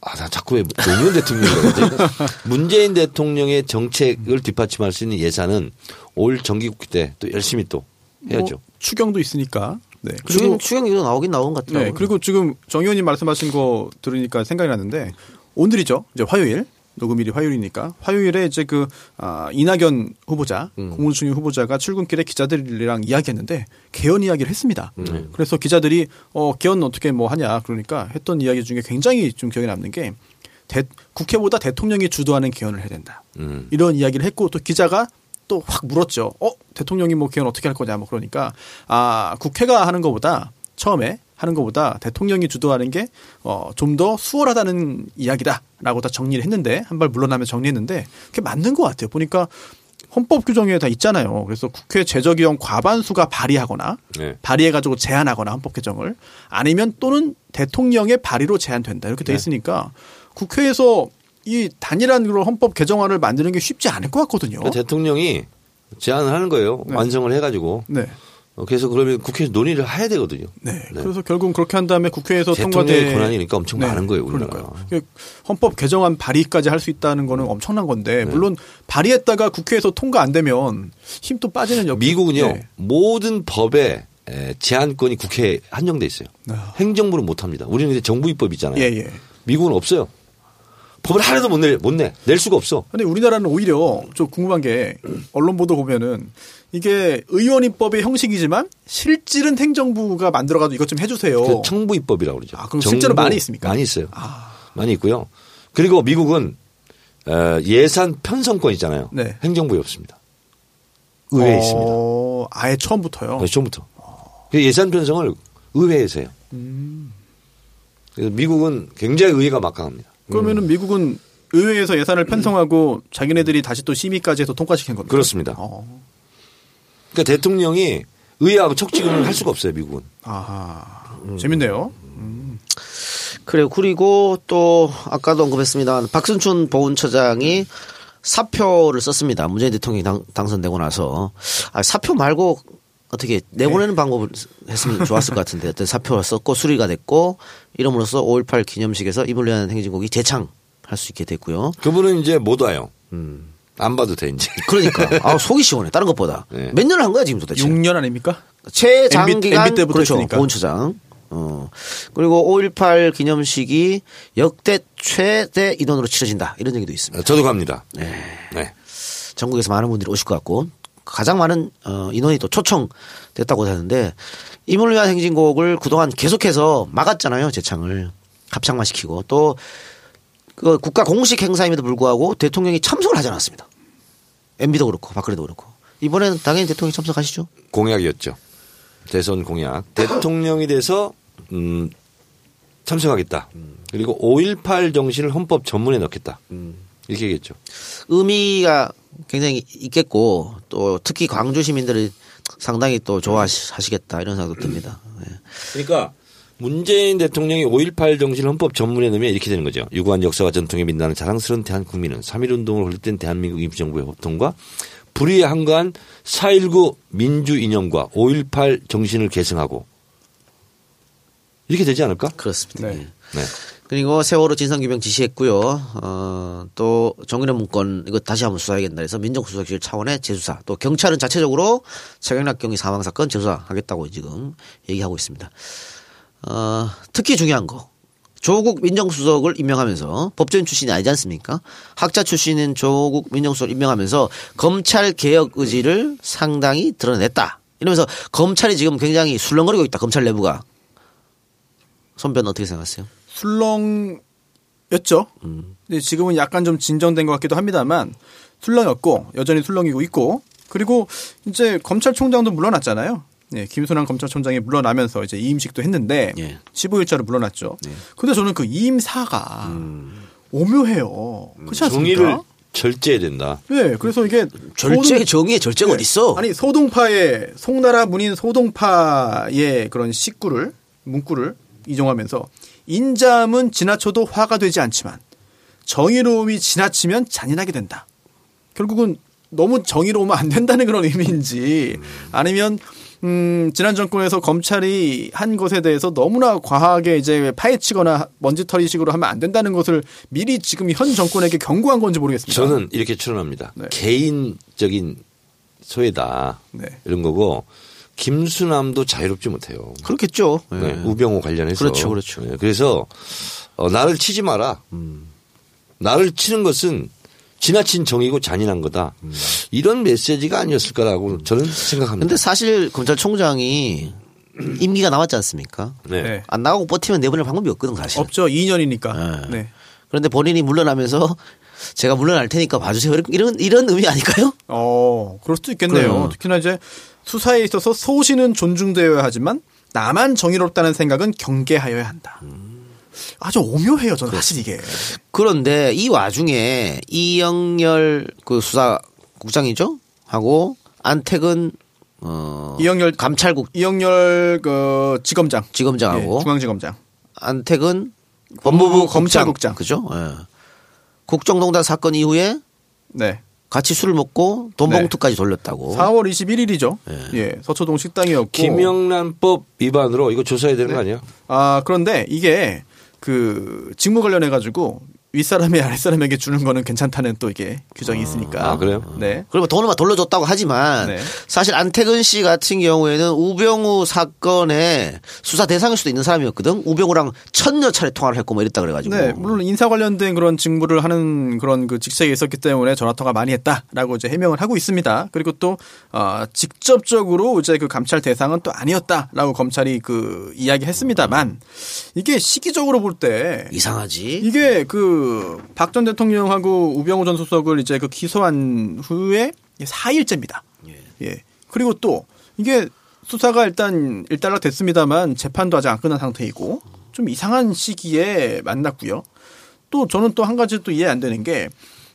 아, 나 자꾸 왜 노무현 대통령이라고 문재인 대통령의 정책을 뒷받침할 수 있는 예산은 올 정기국회 때 또 열심히 또 해야죠. 뭐 추경도 있으니까. 네. 추경, 추경이도 나오긴 나온 것 같더라고요. 네. 그리고 지금 정 의원님 말씀하신 거 들으니까 생각이 났는데 오늘이죠. 이제 화요일. 녹음일이 화요일이니까 화요일에 이제 그 아, 이낙연 후보자 공무중인 후보자가 출근길에 기자들이랑 이야기했는데 개헌 이야기를 했습니다. 그래서 기자들이 어 개헌 어떻게 뭐 하냐 그러니까 했던 이야기 중에 굉장히 좀 기억에 남는 게 대- 국회보다 대통령이 주도하는 개헌을 해야 된다. 음. 이런 이야기를 했고 또 기자가 또 확 물었죠. 어 대통령이 뭐 개헌 어떻게 할 거냐 뭐 그러니까 아 국회가 하는 것보다 처음에 하는 것보다 대통령이 주도하는 게 어 좀 더 수월하다는 이야기다라고 다 정리를 했는데 한 발 물러나면 정리했는데 그게 맞는 것 같아요. 보니까 헌법 규정에 다 있잖아요. 그래서 국회 제적의원 과반수가 발의하거나 네. 발의해가지고 제한하거나 헌법 개정을 아니면 또는 대통령의 발의로 제한된다 이렇게 돼 있으니까 국회에서 이 단일한 그런 헌법 개정안을 만드는 게 쉽지 않을 것 같거든요. 그러니까 대통령이 제안을 하는 거예요. 네. 완성을 해가지고. 네. 어, 그래서 그러면 국회에서 논의를 해야 되거든요. 네. 그래서 결국 그렇게 한 다음에 국회에서 대통령의 통과돼 권한이니까 엄청 많은 거예요, 우리나라. 그러니까요. 헌법 개정안 발의까지 할 수 있다는 거는 엄청난 건데 네. 물론 발의했다가 국회에서 통과 안 되면 힘또 빠지는 역 미국은요 네. 모든 법에 에, 제한권이 국회에 한정돼 있어요. 아. 행정부는 못 합니다. 우리는 이제 정부 입법 있잖아요. 예, 예. 미국은 없어요. 법을 하나도 못 내, 못 내. 낼 수가 없어. 근데 우리나라는 오히려 좀 궁금한 게 언론 보도 보면은 이게 의원 입법의 형식이지만 실질은 행정부가 만들어가지고 이것 좀 해주세요. 그 청부 입법이라고 그러죠. 아, 그럼 실제로 많이 있습니까? 많이 있어요. 아. 많이 있고요. 그리고 미국은 어, 예산 편성권 있잖아요. 네. 행정부에 없습니다. 의회에 어, 있습니다. 아예 처음부터요. 네, 처음부터. 그 예산 편성을 의회에서 해요. 음. 그래서 미국은 굉장히 의회가 막강합니다. 그러면은 미국은 의회에서 예산을 편성하고 자기네들이 다시 또 심의까지 해서 통과시킨 겁니다. 그렇습니다. 어. 그러니까 대통령이 의회하고 척지근을 할 수가 없어요, 미국은. 아하. 재밌네요. 그래요. 그리고 또 아까도 언급했습니다. 박순춘 보훈처장이 사표를 썼습니다. 문재인 대통령이 당, 당선되고 나서 아, 사표 말고 어떻게 내보내는 방법을 했으면 좋았을 것 같은데 어떤 사표를 썼고 수리가 됐고 이름으로써 5.18 기념식에서 위한 행진곡이 재창할 수 있게 됐고요. 그분은 이제 못 와요. 안 봐도 돼, 이제. 그러니까 아, 속이 시원해. 다른 것보다 네. 몇 년을 한 거야 지금 도대체. 6년 아닙니까? 최장기간 MB 때부터 그렇죠. 했으니까. 보훈처장. 어. 그리고 5.18 기념식이 역대 최대 인원으로 치러진다. 이런 얘기도 있습니다. 저도 갑니다. 네. 전국에서 많은 분들이 오실 것 같고 가장 많은 어, 인원이 또 초청됐다고 하는데 임을 위한 행진곡을 그동안 계속해서 막았잖아요. 재창을 합창만 시키고 또 그 국가 공식 행사임에도 불구하고 대통령이 참석을 하지 않았습니다. MB도 그렇고 박근혜도 그렇고 이번에는 당연히 대통령이 참석하시죠. 공약이었죠. 대선 공약. 대통령이 돼서 음, 참석하겠다. 그리고 5.18 정신을 헌법 전문에 넣겠다. 이렇게 얘기했죠. 의미가 굉장히 있겠고 또 특히 광주 시민들이 상당히 또 좋아하시겠다 이런 생각도 듭니다. 예. 그러니까 문재인 대통령이 5.18 정신을 헌법 전문에 넣으면 이렇게 되는 거죠. 유구한 역사와 전통에 빛나는 자랑스러운 대한국민은 3.1운동을 홀릴 땐 대한민국 임시정부의 협통과 불의에 한가한 4.19 민주 이념과 5.18 정신을 계승하고 이렇게 되지 않을까? 그렇습니다. 네. 예. 네. 그리고 세월호 진상규명 지시했고요. 어, 또 정인의 문건 이거 다시 한번 수사하겠다 해서 민정수석실 차원의 재수사 또 경찰은 자체적으로 최경락 경위 사망 사건 재수사하겠다고 지금 얘기하고 있습니다. 어, 특히 중요한 거 조국 민정수석을 임명하면서 법조인 출신이 아니지 않습니까? 학자 출신인 조국 민정수석을 임명하면서 검찰 개혁 의지를 상당히 드러냈다. 이러면서 검찰이 지금 굉장히 술렁거리고 있다. 검찰 내부가. 선배는 어떻게 생각하세요? 술렁였죠. 근데 지금은 약간 좀 진정된 것 같기도 합니다만 술렁였고 여전히 술렁이고 있고 그리고 이제 검찰총장도 물러났잖아요. 네, 김순환 검찰총장이 물러나면서 이제 이임식도 했는데 예. 15일자로 물러났죠. 근데 저는 그 이임사가 오묘해요. 그렇지 않습니까? 정의를 절제해야 된다. 네, 그래서 이게 절제 소동- 정의의 절제가 네. 어디 있어? 아니 소동파의 송나라 문인 소동파의 그런 식구를 문구를 이종하면서 인자함은 지나쳐도 화가 되지 않지만 정의로움이 지나치면 잔인하게 된다. 결국은 너무 정의로우면 안 된다는 그런 의미인지 아니면 음, 지난 정권에서 검찰이 한 것에 대해서 너무나 과하게 이제 파헤치거나 먼지털이식으로 하면 안 된다는 것을 미리 지금 현 정권에게 경고한 건지 모르겠습니다. 저는 이렇게 추론합니다. 네. 개인적인 소외다 네. 이런 거고 김수남도 자유롭지 못해요. 그렇겠죠. 예. 네, 우병우 관련해서 그렇죠, 그렇죠. 네, 그래서 어, 나를 치지 마라. 나를 치는 것은 지나친 정의고 잔인한 거다. 이런 메시지가 아니었을까라고 저는 생각합니다. 근데 사실 검찰총장이 임기가 남았지 않습니까? 네. 네. 안 나가고 버티면 내보낼 방법이 없거든 사실. 없죠. 2년이니까. 네. 네. 그런데 본인이 물러나면서 제가 물러날 테니까 봐주세요. 이런- 이런 의미 아닐까요? 어, 그럴 수도 있겠네요. 그래요. 특히나 이제 수사에 있어서 소신은 존중되어야 하지만 나만 정의롭다는 생각은 경계하여야 한다. 아주 오묘해요, 저는 사실 이게. 그런데 이 와중에 이영렬 그 수사국장이죠 하고 안택은 어 이영렬 감찰국 이영렬 그 지검장, 지검장하고 예, 중앙지검장. 안택은 법무부 검찰국장. 그죠? 예. 국정농단 사건 이후에 네. 같이 술을 먹고 돈 네. 봉투까지 돌렸다고. 4월 21일이죠. 예, 서초동 식당이었고. 김영란법 위반으로 이거 조사해야 되는 거 아니야? 아, 그런데 이게 그 직무 관련해 가지고 윗사람이 아랫사람에게 주는 거는 괜찮다는 또 이게 규정이 있으니까. 아, 그래요? 네. 그러면 돈을 막 돌려 줬다고 하지만 네. 사실 안태근 씨 같은 경우에는 우병우 사건의 수사 대상일 수도 있는 사람이었거든. 우병우랑 천여 차례 통화를 했고 뭐 이랬다 그래 가지고. 네, 물론 인사 관련된 그런 직무를 하는 그런 그 직책에 있었기 때문에 전화 통화 많이 했다라고 이제 해명을 하고 있습니다. 그리고 또 어, 직접적으로 이제 그 감찰 대상은 또 아니었다라고 검찰이 그 이야기했습니다만 이게 시기적으로 볼 때 이상하지. 이게 그박 전 대통령하고 우병우 전 수석을 이제 그 기소한 후에 4일째입니다. 예. 그리고 또 이게 수사가 일단 일단락 됐습니다만 재판도 아직 안 끝난 상태이고 좀 이상한 시기에 만났고요. 또 저는 또 한 가지 또 이해 안 되는 게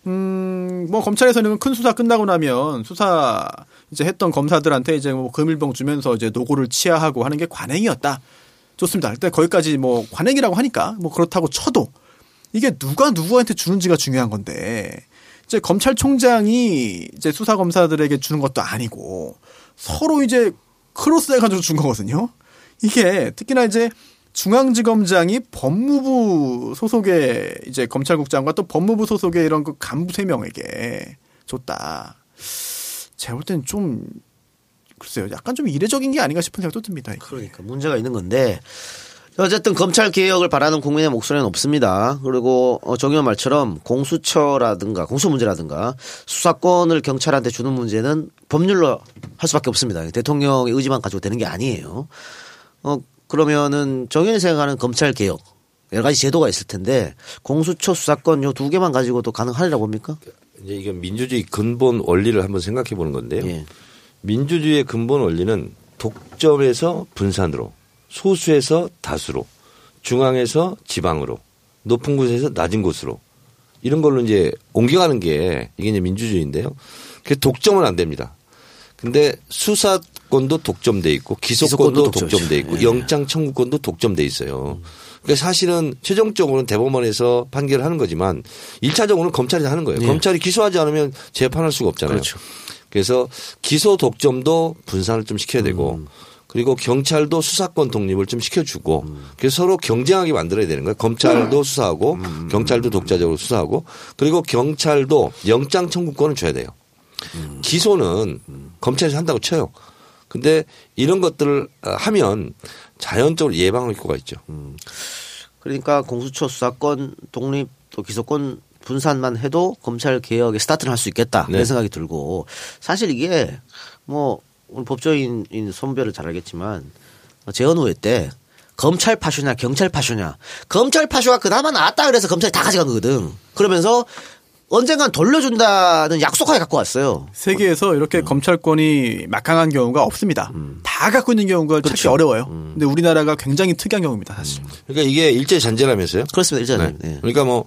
음, 뭐 검찰에서는 큰 수사 끝나고 나면 수사 이제 했던 검사들한테 이제 뭐 금일봉 주면서 이제 노고를 치하하고 하는 게 관행이었다. 좋습니다. 일단 거기까지 뭐 관행이라고 하니까 뭐 그렇다고 쳐도 이게 누가 누구한테 주는지가 중요한 건데 이제 검찰총장이 이제 수사 검사들에게 주는 것도 아니고 서로 이제 크로스 해가지고 준 거거든요. 이게 특히나 이제 중앙지검장이 법무부 소속의 이제 검찰국장과 또 법무부 소속의 이런 그 간부 세 명에게 줬다. 제가 볼 때는 좀 글쎄요, 약간 좀 이례적인 게 아닌가 싶은 생각도 듭니다. 이게. 그러니까 문제가 있는 건데 어쨌든 검찰 개혁을 바라는 국민의 목소리는 없습니다. 그리고 어, 정의원 말처럼 공수처라든가 공수 문제라든가 수사권을 경찰한테 주는 문제는 법률로 할 수밖에 없습니다. 대통령의 의지만 가지고 되는 게 아니에요. 어 그러면은 정의원이 생각하는 검찰 개혁 여러 가지 제도가 있을 텐데 공수처 수사권 요 두 개만 가지고도 가능하리라 봅니까? 이제 이게 민주주의 근본 원리를 한번 생각해 보는 건데요. 예. 민주주의의 근본 원리는 독점에서 분산으로, 소수에서 다수로, 중앙에서 지방으로, 높은 곳에서 낮은 곳으로 이런 걸로 이제 옮겨가는 게 이게 이제 민주주의인데요. 그 독점은 안 됩니다. 근데 수사권도 독점돼 있고 기소권도 기소권도. 독점돼 있고 예. 영장 청구권도 독점돼 있어요. 그러니까 사실은 최종적으로는 대법원에서 판결을 하는 거지만 1차적으로는 검찰이 하는 거예요. 예. 검찰이 기소하지 않으면 재판할 수가 없잖아요. 그렇죠. 그래서 기소 독점도 분산을 좀 시켜야 되고 그리고 경찰도 수사권 독립을 좀 시켜주고 그래서 서로 경쟁하게 만들어야 되는 거예요. 검찰도 수사하고 경찰도 독자적으로 수사하고 그리고 경찰도 영장 청구권을 줘야 돼요. 기소는 검찰에서 한다고 쳐요. 근데 이런 것들을 하면 자연적으로 예방할 효과가 있죠. 그러니까 공수처 수사권 독립 또 기소권 분산만 해도 검찰 개혁의 스타트를 할 수 있겠다 네. 이런 생각이 들고 사실 이게 뭐 오늘 법조인인 손별을 잘 알겠지만 재헌 후회 때 검찰 파쇼냐 경찰 파쇼냐 검찰 파쇼가 그나마 나았다 그래서 검찰이 다 가져간 거거든 그러면서 언젠간 돌려준다는 약속하에 갖고 왔어요 세계에서 이렇게 음. 검찰권이 막강한 경우가 없습니다. 다 갖고 있는 경우가 찾기 그렇죠. 어려워요. 음. 근데 우리나라가 굉장히 특이한 경우입니다, 사실. 그러니까 이게 일제 잔재라면서요? 그렇습니다 일자는 네. 그러니까 뭐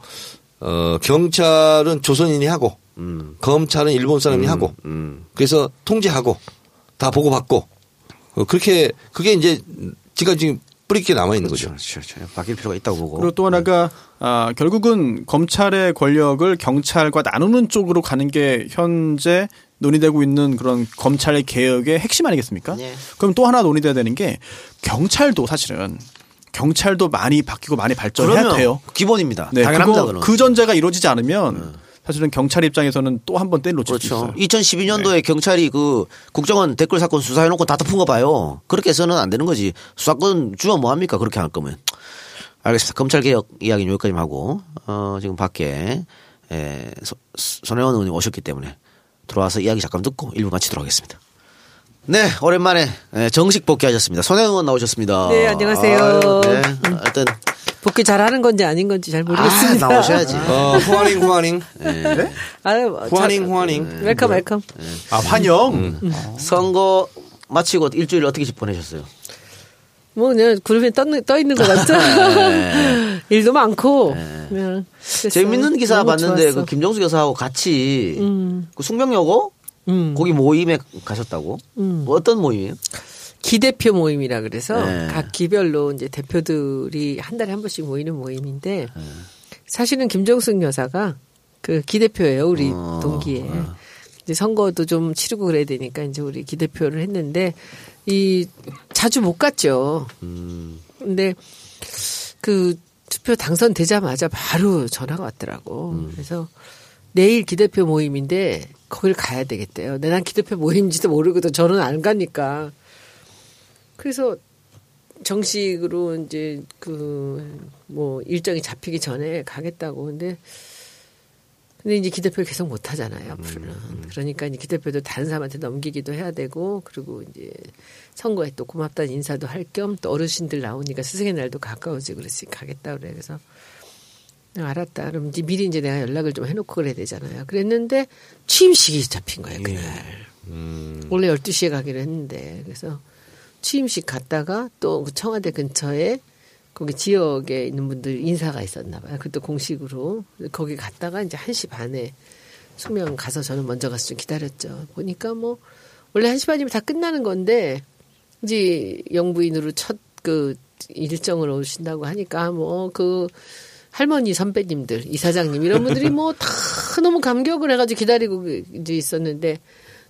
어, 경찰은 조선인이 하고 검찰은 일본 사람이 하고 그래서 통제하고 다 보고받고 어, 그렇게 그게 이제 지가 지금 뿌리게 남아 있는 거죠. 그렇죠, 그렇죠. 바뀔 필요가 있다고 보고 그리고 또 하나가 아, 결국은 검찰의 권력을 경찰과 나누는 쪽으로 가는 게 현재 논의되고 있는 그런 검찰의 개혁의 핵심 아니겠습니까? 네. 그럼 또 하나 논의돼야 되는 게 경찰도 사실은 경찰도 많이 바뀌고 많이 발전해야 돼요. 기본입니다 네, 당연합니다 그거, 그건. 그 전제가 이루어지지 않으면 사실은 경찰 입장에서는 또 한 번 때를 놓칠 수 그렇죠. 있어요. 2012년도에 경찰이 그 국정원 댓글 사건 수사해놓고 다 덮은 거 봐요. 그렇게 해서는 안 되는 거지. 수사권 주면 뭐 합니까? 그렇게 할 거면. 알겠습니다. 검찰 개혁 이야기는 여기까지만 하고 어, 지금 밖에 에, 소- 손혜원 의원님 오셨기 때문에 들어와서 이야기 잠깐 듣고 일부 마치도록 하겠습니다. 네, 오랜만에 에, 정식 복귀하셨습니다. 손혜원 나오셨습니다. 네, 안녕하세요. 아유, 네, 하여튼 복귀 잘하는 건지 아닌 건지 잘 아, 모르겠습니다. 나오셔야지. 어, 欢迎 欢迎 아유, 뭐, 欢迎 잘- 欢迎 welcome welcome. 아 환영. 음. 선거 마치고 일주일 어떻게 보내셨어요? 뭐 그냥 구름에 떠, 떠 있는 것 같죠. 네. 일도 많고. 그냥 그랬어요. 재밌는 기사 봤는데 좋았어. 그 김정수 여사하고 같이 음. 그 숙명여고 음. 거기 모임에 가셨다고? 뭐 어떤 모임이에요? 기대표 모임이라 그래서 네. 각 기별로 이제 대표들이 한 달에 한 번씩 모이는 모임인데 네. 사실은 김정숙 여사가 그 기대표예요 우리 어, 동기에 이제 선거도 좀 치르고 그래야 되니까 이제 우리 기대표를 했는데 이 자주 못 갔죠. 음. 근데 그 투표 당선되자마자 바로 전화가 왔더라고. 음. 그래서 내일 기대표 모임인데 거길 가야 되겠대요. 근데 난 기대표 모임인지도 모르거든. 저는 안 가니까. 그래서 정식으로 이제 그 뭐 일정이 잡히기 전에 가겠다고. 근데 근데 이제 기대표를 계속 못 하잖아요, 앞으로는. 그러니까 이제 기대표도 다른 사람한테 넘기기도 해야 되고, 그리고 이제 선거에 또 고맙다는 인사도 할 겸 또 어르신들 나오니까 스승의 날도 가까워지고 그랬으니 가겠다 그래. 그래서 알았다. 그럼 이제 미리 이제 내가 연락을 좀 해놓고 그래야 되잖아요. 그랬는데 취임식이 잡힌 거예요, 그날. 원래 12 시에 가기로 했는데. 그래서 취임식 갔다가 또그 청와대 근처에 거기 지역에 있는 분들 인사가 있었나 봐요. 그것도 공식으로. 거기 갔다가 이제 1시 반에 숙명 가서 저는 먼저 가서 좀 기다렸죠. 보니까 뭐 원래 1시 반이면 다 끝나는 건데 이제 영부인으로 첫 그 일정을 오신다고 하니까 뭐그 할머니 선배님들 이사장님 이런 분들이 뭐 다 너무 감격을 해가지고 기다리고 이제 있었는데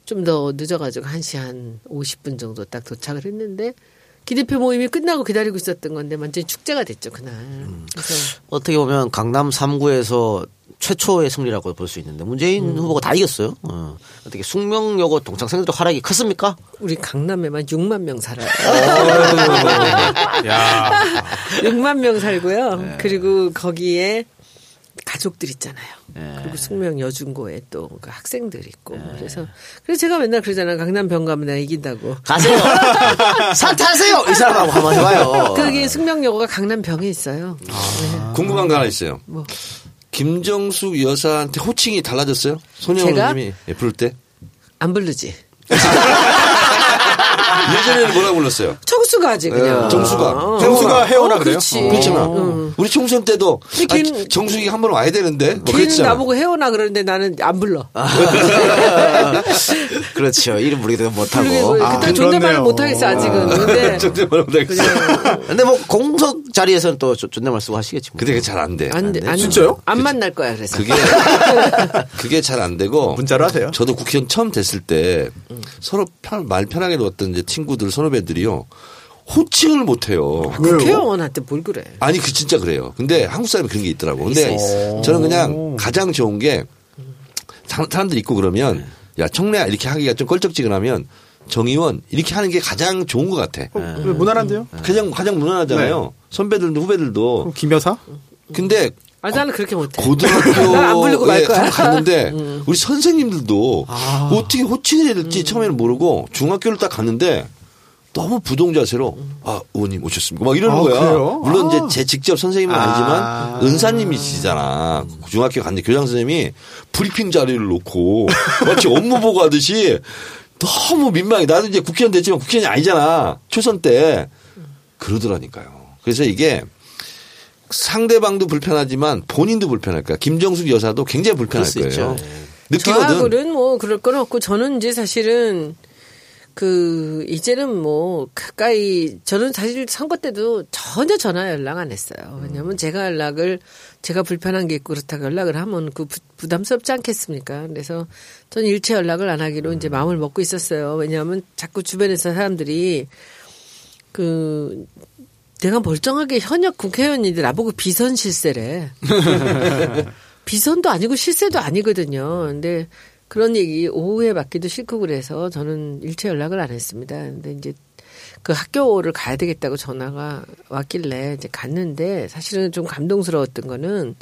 좀 더 늦어가지고 1시 한 50분 정도 딱 도착을 했는데 기대표 모임이 끝나고 기다리고 있었던 건데 완전히 축제가 됐죠 그날. 그래서 어떻게 보면 강남 3구에서 최초의 승리라고 볼 수 있는데 문재인 후보가 다 이겼어요. 어. 어떻게 숙명여고 동창생들도 활약이 컸습니까? 우리 강남에만 6만 명 살아요. 야. 6만 명 살고요. 그리고 거기에 가족들 있잖아요. 그리고 숙명 여중고에 또 그 학생들 있고 그래서 그래서 제가 맨날 그러잖아요. 강남 병 가면 내가 이긴다고. 가세요. 산 타세요. 이 사람하고 한번 해봐요. 그게 숙명여고가 강남 병에 있어요. 궁금한 거 하나 있어요. 뭐 김정숙 여사한테 호칭이 달라졌어요? 손혜원님이 예, 부를 때 안 부르지. 예전에는 뭐라고 불렀어요? 정숙 정수가지 그냥. 정수가. 어. 정수가 해오나 어, 그래요? 그렇지. 그렇잖아. 응. 우리 총선 때도 아, 걔는- 정수기 한 번 와야 되는데 뭐 걔는. 나보고 해오나 그러는데 나는 안 불러. 그렇죠. 이름 부르기도 못하고. 그리고 아, 그때 존댓말을. 못하겠어 아직은. 근데 존댓말 못하겠어. 근데 뭐 공석 자리에서는 또 존- 존댓말 쓰고 하시겠지. 뭐. 근데 그게 잘 안 돼. 안 돼. 안 진짜요? 안 만날 거야 그래서. 그게 그게 잘 안 되고 문자로 하세요. 저도 국회의원 처음 됐을 때 서로 편, 말 편하게 놓았던 이제 친구들 선후배들이요 호칭을 못 해요. 국회의원한테 뭘 그래. 아니 그 진짜 그래요. 근데 한국 사람이 그런 게 있더라고. 근데 저는 그냥 가장 좋은 게 사- 사람들 있고 그러면 야 청래야 이렇게 하기가 좀 껄쩍지근하면 정의원 이렇게 하는 게 가장 좋은 것 같아. 어, 왜 무난한데요? 가장 가장 무난하잖아요. 선배들도 후배들도. 그럼 김 여사? 근데 아 나는 그렇게 못해. 고등학교에 안 부르고 말 거야. 음. 갔는데 우리 선생님들도 어떻게 호칭을 해야 될지 처음에는 모르고 중학교를 딱 갔는데 너무 부동 자세로 아 의원님 오셨습니까 막 이러는 아, 거야. 그래요? 물론 이제 제 직접 선생님은 아. 아니지만 은사님이시잖아. 중학교 갔는데 교장 선생님이 브리핑 자리를 놓고 마치 업무 보고 하듯이 너무 민망해. 나도 이제 국회의원 됐지만 국회의원이 아니잖아. 초선 때 그러더라니까요. 그래서 이게 상대방도 불편하지만 본인도 불편할 거야. 김정숙 여사도 굉장히 불편할 거예요. 있죠. 느끼거든. 저하고는 뭐 그럴 건 없고 저는 이제 사실은 그 이제는 뭐 가까이 저는 사실 선거 때도 전혀 전화 연락 안 했어요. 왜냐하면 제가 연락을 제가 불편한 게 있고 그렇다고 연락을 하면 그 부- 부담스럽지 않겠습니까? 그래서 저는 일체 연락을 안 하기로 이제 마음을 먹고 있었어요. 왜냐하면 자꾸 주변에서 사람들이 그 내가 멀쩡하게 현역 국회의원인데 나보고 비선 실세래. 비선도 아니고 실세도 아니거든요. 근데 그런 얘기 오후에 받기도 싫고 그래서 저는 일체 연락을 안 했습니다. 근데 이제 그 학교를 가야 되겠다고 전화가 왔길래 이제 갔는데 사실은 좀 감동스러웠던 거는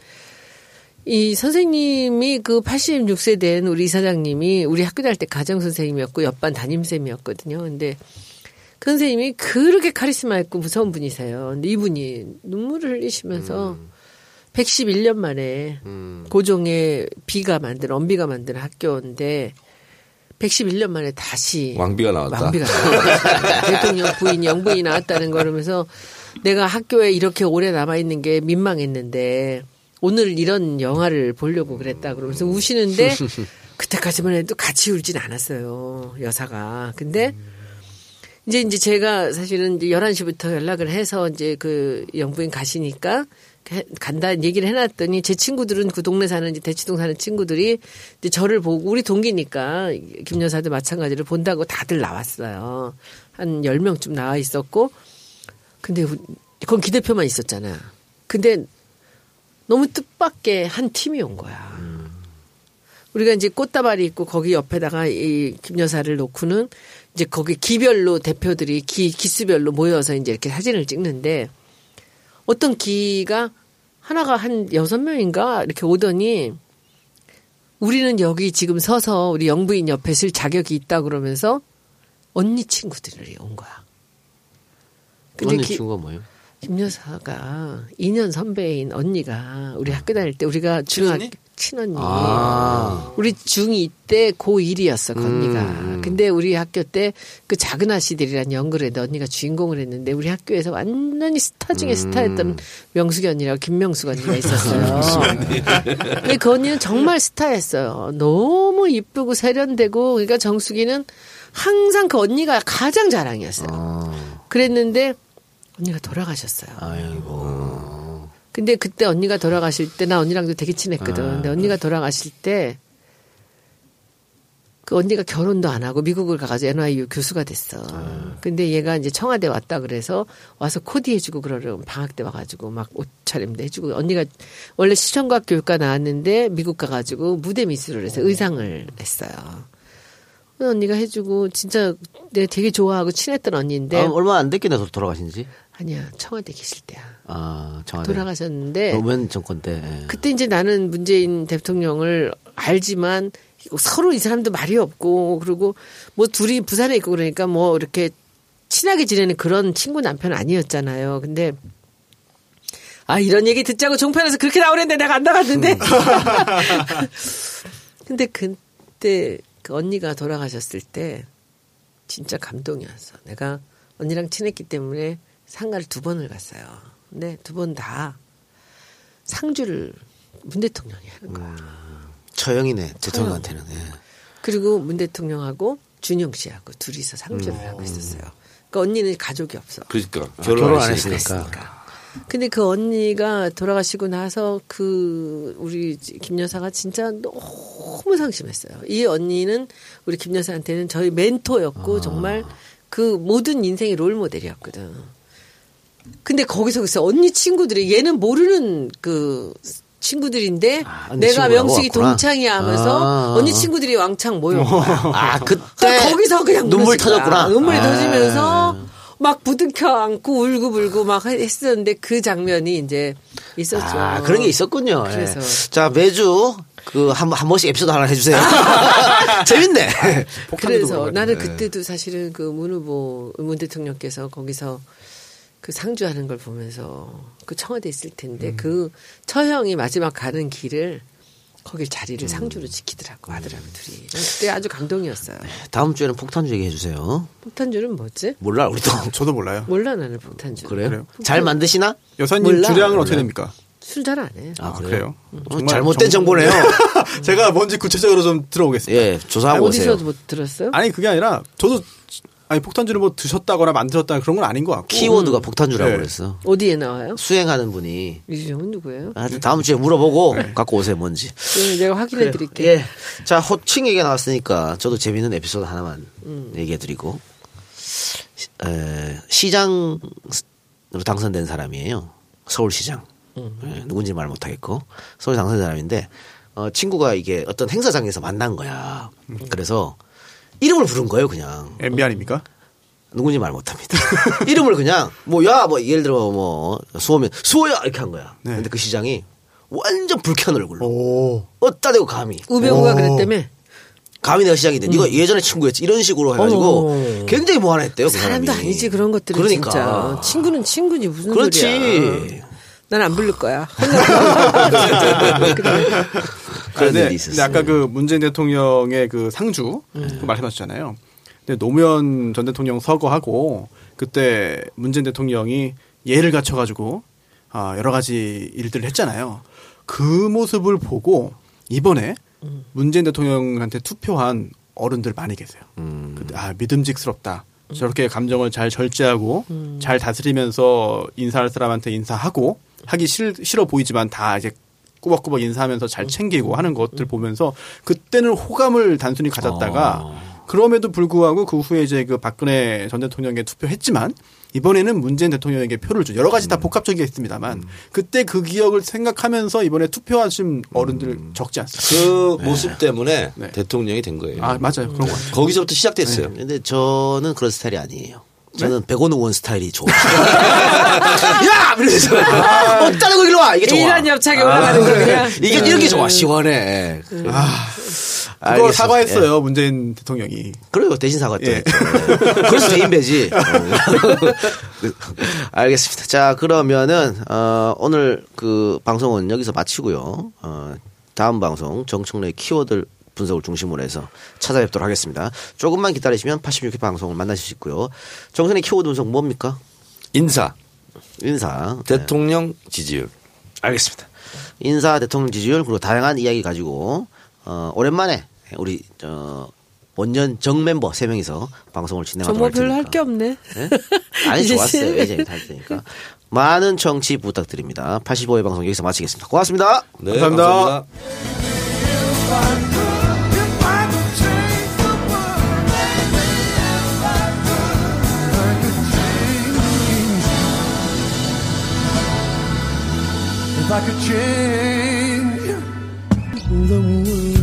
이 선생님이 그 86세 된 우리 이사장님이 우리 학교 다닐 때 가정 선생님이었고 옆반 담임쌤이었거든요. 근데 그 선생님이 그렇게 카리스마 있고 무서운 분이세요. 근데 이분이 눈물을 흘리시면서 111년 만에 고종의 비가 만든 엄비가 만든 학교인데 111년 만에 다시 왕비가 나왔다. 왕비가 나왔다. 대통령 부인 영부인이 나왔다는 거라면서 내가 학교에 이렇게 오래 남아 있는 게 민망했는데 오늘 이런 영화를 보려고 그랬다 그러면서 우시는데 그때까지만 해도 같이 울진 않았어요 여사가. 근데 이제 이제 제가 사실은 이제 11시부터 연락을 해서 이제 그 영부인 가시니까 해- 간다는 얘기를 해놨더니 제 친구들은 그 동네 사는 이제 대치동 사는 친구들이 이제 저를 보고 우리 동기니까 김 여사도 마찬가지로 본다고 다들 나왔어요. 한 10명쯤 나와 있었고 근데 우- 그건 기 대표만 있었잖아. 근데 너무 뜻밖의 한 팀이 온 거야. 우리가 이제 꽃다발이 있고 거기 옆에다가 이 김 여사를 놓고는 이제 거기 기별로 대표들이 기, 기수별로 모여서 이제 이렇게 사진을 찍는데 어떤 기가 하나가 한 여섯 명인가 이렇게 오더니 우리는 여기 지금 서서 우리 영부인 옆에 쓸 자격이 있다 그러면서 언니 친구들이 온 거야. 근데 언니 기- 친구가 뭐예요? 김 여사가 2년 선배인 언니가 우리 학교 다닐 때 우리가 중학 친언니. 우리 중2 때 고1이었어 건니가. 근데 우리 학교 때 그 작은 아씨들이란 연극을 언니가 주인공을 했는데 우리 학교에서 완전히 스타 중에 스타였던 명숙이 언니라고 김명숙 언니가 있었어요. 근데 그 언니는 정말 스타였어요. 너무 이쁘고 세련되고 그러니까 정숙이는 항상 그 언니가 가장 자랑이었어요. 그랬는데 언니가 돌아가셨어요. 아이고. 근데 그때 언니가 돌아가실 때 나 언니랑도 되게 친했거든. 아. 근데 언니가 돌아가실 때 그 언니가 결혼도 안 하고 미국을 가가지고 NYU 교수가 됐어. 아. 근데 얘가 이제 청와대 왔다 그래서 와서 코디 해주고 그러려고 방학 때 와가지고 막 옷차림도 해주고 언니가 원래 시청각 교육과 나왔는데 미국 가가지고 무대 미술을 해서 의상을 했어요. 그 언니가 해주고 진짜 내가 되게 좋아하고 친했던 언니인데 아, 얼마 안 됐겠네 도- 돌아가신지. 아니야 청와대 계실 때야. 아 청와대. 돌아가셨는데 노무현 정권 때. 예. 그때 이제 나는 문재인 대통령을 알지만 서로 이 사람도 말이 없고 그리고 뭐 둘이 부산에 있고 그러니까 뭐 이렇게 친하게 지내는 그런 친구 남편 아니었잖아요. 근데 아 이런 얘기 듣자고 종편에서 그렇게 나오는데 내가 안 나갔는데. 근데 그때 그 언니가 돌아가셨을 때 진짜 감동이었어. 내가 언니랑 친했기 때문에 상가를 두 번을 갔어요. 근데 두번 다 상주를 문 대통령이 하는 거야. 처형이네 대통령한테는. 예. 그리고 문 대통령하고 준영 씨하고 둘이서 상주를 하고 있었어요. 그러니까 언니는 가족이 없어. 그러니까 결혼 결혼 안안 했으니까. 했으니까. 근데 그 언니가 돌아가시고 나서 그 우리 김 여사가 진짜 너무 상심했어요. 이 언니는 우리 김 여사한테는 저희 멘토였고 정말 그 모든 인생의 롤 모델이었거든. 근데 거기서 글쎄 언니 친구들이 얘는 모르는 그 친구들인데 언니 내가 왔구나. 동창이야 하면서 아. 언니 친구들이 왕창 모여온 거야. 아 그때 거기서 그냥 눈물. 터졌구나. 눈물이 아. 터지면서 막 부둥켜 안고 울고 불고 막 했었는데 그 장면이 이제 있었죠. 아, 그런 게 있었군요. 예. 그래서. 자, 매주 그한한 번씩 에피소드 하나 해주세요. 재밌네. 그래서 나는 그때도 사실은 그 문 후보 문 대통령께서 거기서 그 상주하는 걸 보면서 그 청와대 있을 텐데 음. 그 처형이 마지막 가는 길을 거길 음. 자리를 상주로 지키더라고 하더라고 둘이. 그때 아주 감동이었어요. 다음 주에는 폭탄주 얘기해 주세요. 폭탄주는 뭐지? 몰라, 우리도. 저도 몰라요. 몰라 나는 폭탄주. 그래요? 그래요? 잘 만드시나? 여사님 몰라. 주량은 어떻게 됩니까? 술 잘 안 해. 아, 그래요? 어, 잘못된 정보 네요. 제가 뭔지 구체적으로 좀 들어보겠습니다. 예, 조사하고 오세요. 어디서 뭐 들었어요? 아니 그게 아니라 저도 아니 폭탄주를 뭐 드셨다거나 만드셨다거나 그런 건 아닌 것 같고 키워드가 폭탄주라고 네. 그랬어. 어디에 나와요? 수행하는 분이. 이주정은 누구예요? 하여튼 다음 주에 물어보고 갖고 오세요, 뭔지. 그러면 내가 확인해 드릴게요. 예. 자, 호칭 얘기가 나왔으니까 저도 재밌는 에피소드 하나만 얘기해 드리고. 에, 시장으로 당선된 사람이에요. 서울시장. 예, 누군지 말 못하겠고. 서울 당선된 사람인데, 어, 친구가 이게 어떤 행사장에서 만난 거야. 그래서 이름을 부른 거예요, 그냥. MB 아닙니까? 누군지 말 못합니다. 이름을 그냥 뭐야뭐 예를 들어 뭐 수호면 수호야 이렇게 한 거야. 네. 근데 그 시장이 완전 불쾌한 얼굴로 오. 어따 대고 감히 우병우가 그랬다며? 감히 내가 시장인데 네가 예전에 친구였지 이런 식으로 해가지고 어머. 굉장히 무한했대요. 그 사람도 사람이. 아니지 그런 것들은 그러니까. 진짜 친구는 친구지 무슨 그렇지. 소리야. 난 안 부를 거야. 그런 근데, 일이 있었어요. 아까 그 문재인 대통령의 그 상주 음. 그 말씀하셨잖아요. 근데 노무현 전 대통령 서거하고 그때 문재인 대통령이 예를 갖춰가지고 아, 여러 가지 일들을 했잖아요. 그 모습을 보고 이번에 음. 문재인 대통령한테 투표한 어른들 많이 계세요. 음. 근데 아 믿음직스럽다. 저렇게 감정을 잘 절제하고 잘 다스리면서 인사할 사람한테 인사하고 하기 싫, 싫어 보이지만 다 이제 꾸벅꾸벅 인사하면서 잘 챙기고 하는 것들 보면서 그때는 호감을 단순히 가졌다가 그럼에도 불구하고 그 후에 이제 그 박근혜 전 대통령에 투표했지만 이번에는 문재인 대통령에게 표를 준 여러 가지 다 복합적이겠습니다만 그때 그 기억을 생각하면서 이번에 투표하신 어른들 적지 않습니다. 그 모습 때문에 네. 대통령이 된 거예요. 아 맞아요 그런 거 같아요. 거기서부터 시작됐어요. 근데 저는 그런 스타일이 아니에요. 저는 네? 백원우 원 스타일이 좋아. 야! 이러면서 어따 대고 일로 와! 이게 좋아. 이란 옆차게 올라가는 거 그냥. 이게 이렇게 좋아. 시원해. 아, 그거 알겠습니다. 예. 사과했어요 문재인 대통령이. 그래요. 대신 사과 또 예. 했죠. 네. 그래서 대인배지. 어. 알겠습니다. 자, 그러면은, 어, 오늘 그 방송은 여기서 마치고요. 어, 다음 방송 정청래 키워드 분석을 중심으로 해서 찾아뵙도록 하겠습니다. 조금만 기다리시면 86회 방송을 만나실 수 있고요. 정선의 키워드 분석 뭡니까? 인사, 인사. 네. 대통령 지지율. 알겠습니다. 인사 대통령 지지율 그리고 다양한 이야기 가지고 어, 오랜만에 우리 저 원년 정 멤버 세 명이서 방송을 진행하도록 정말 할 별로 테니까. 할게 없네. 네? 아니 좋았어요. 실- 이제 할 테니까. 많은 청취 부탁드립니다. 85회 방송 여기서 마치겠습니다. 고맙습니다. 네, 감사합니다. 감사합니다. If I could change the world.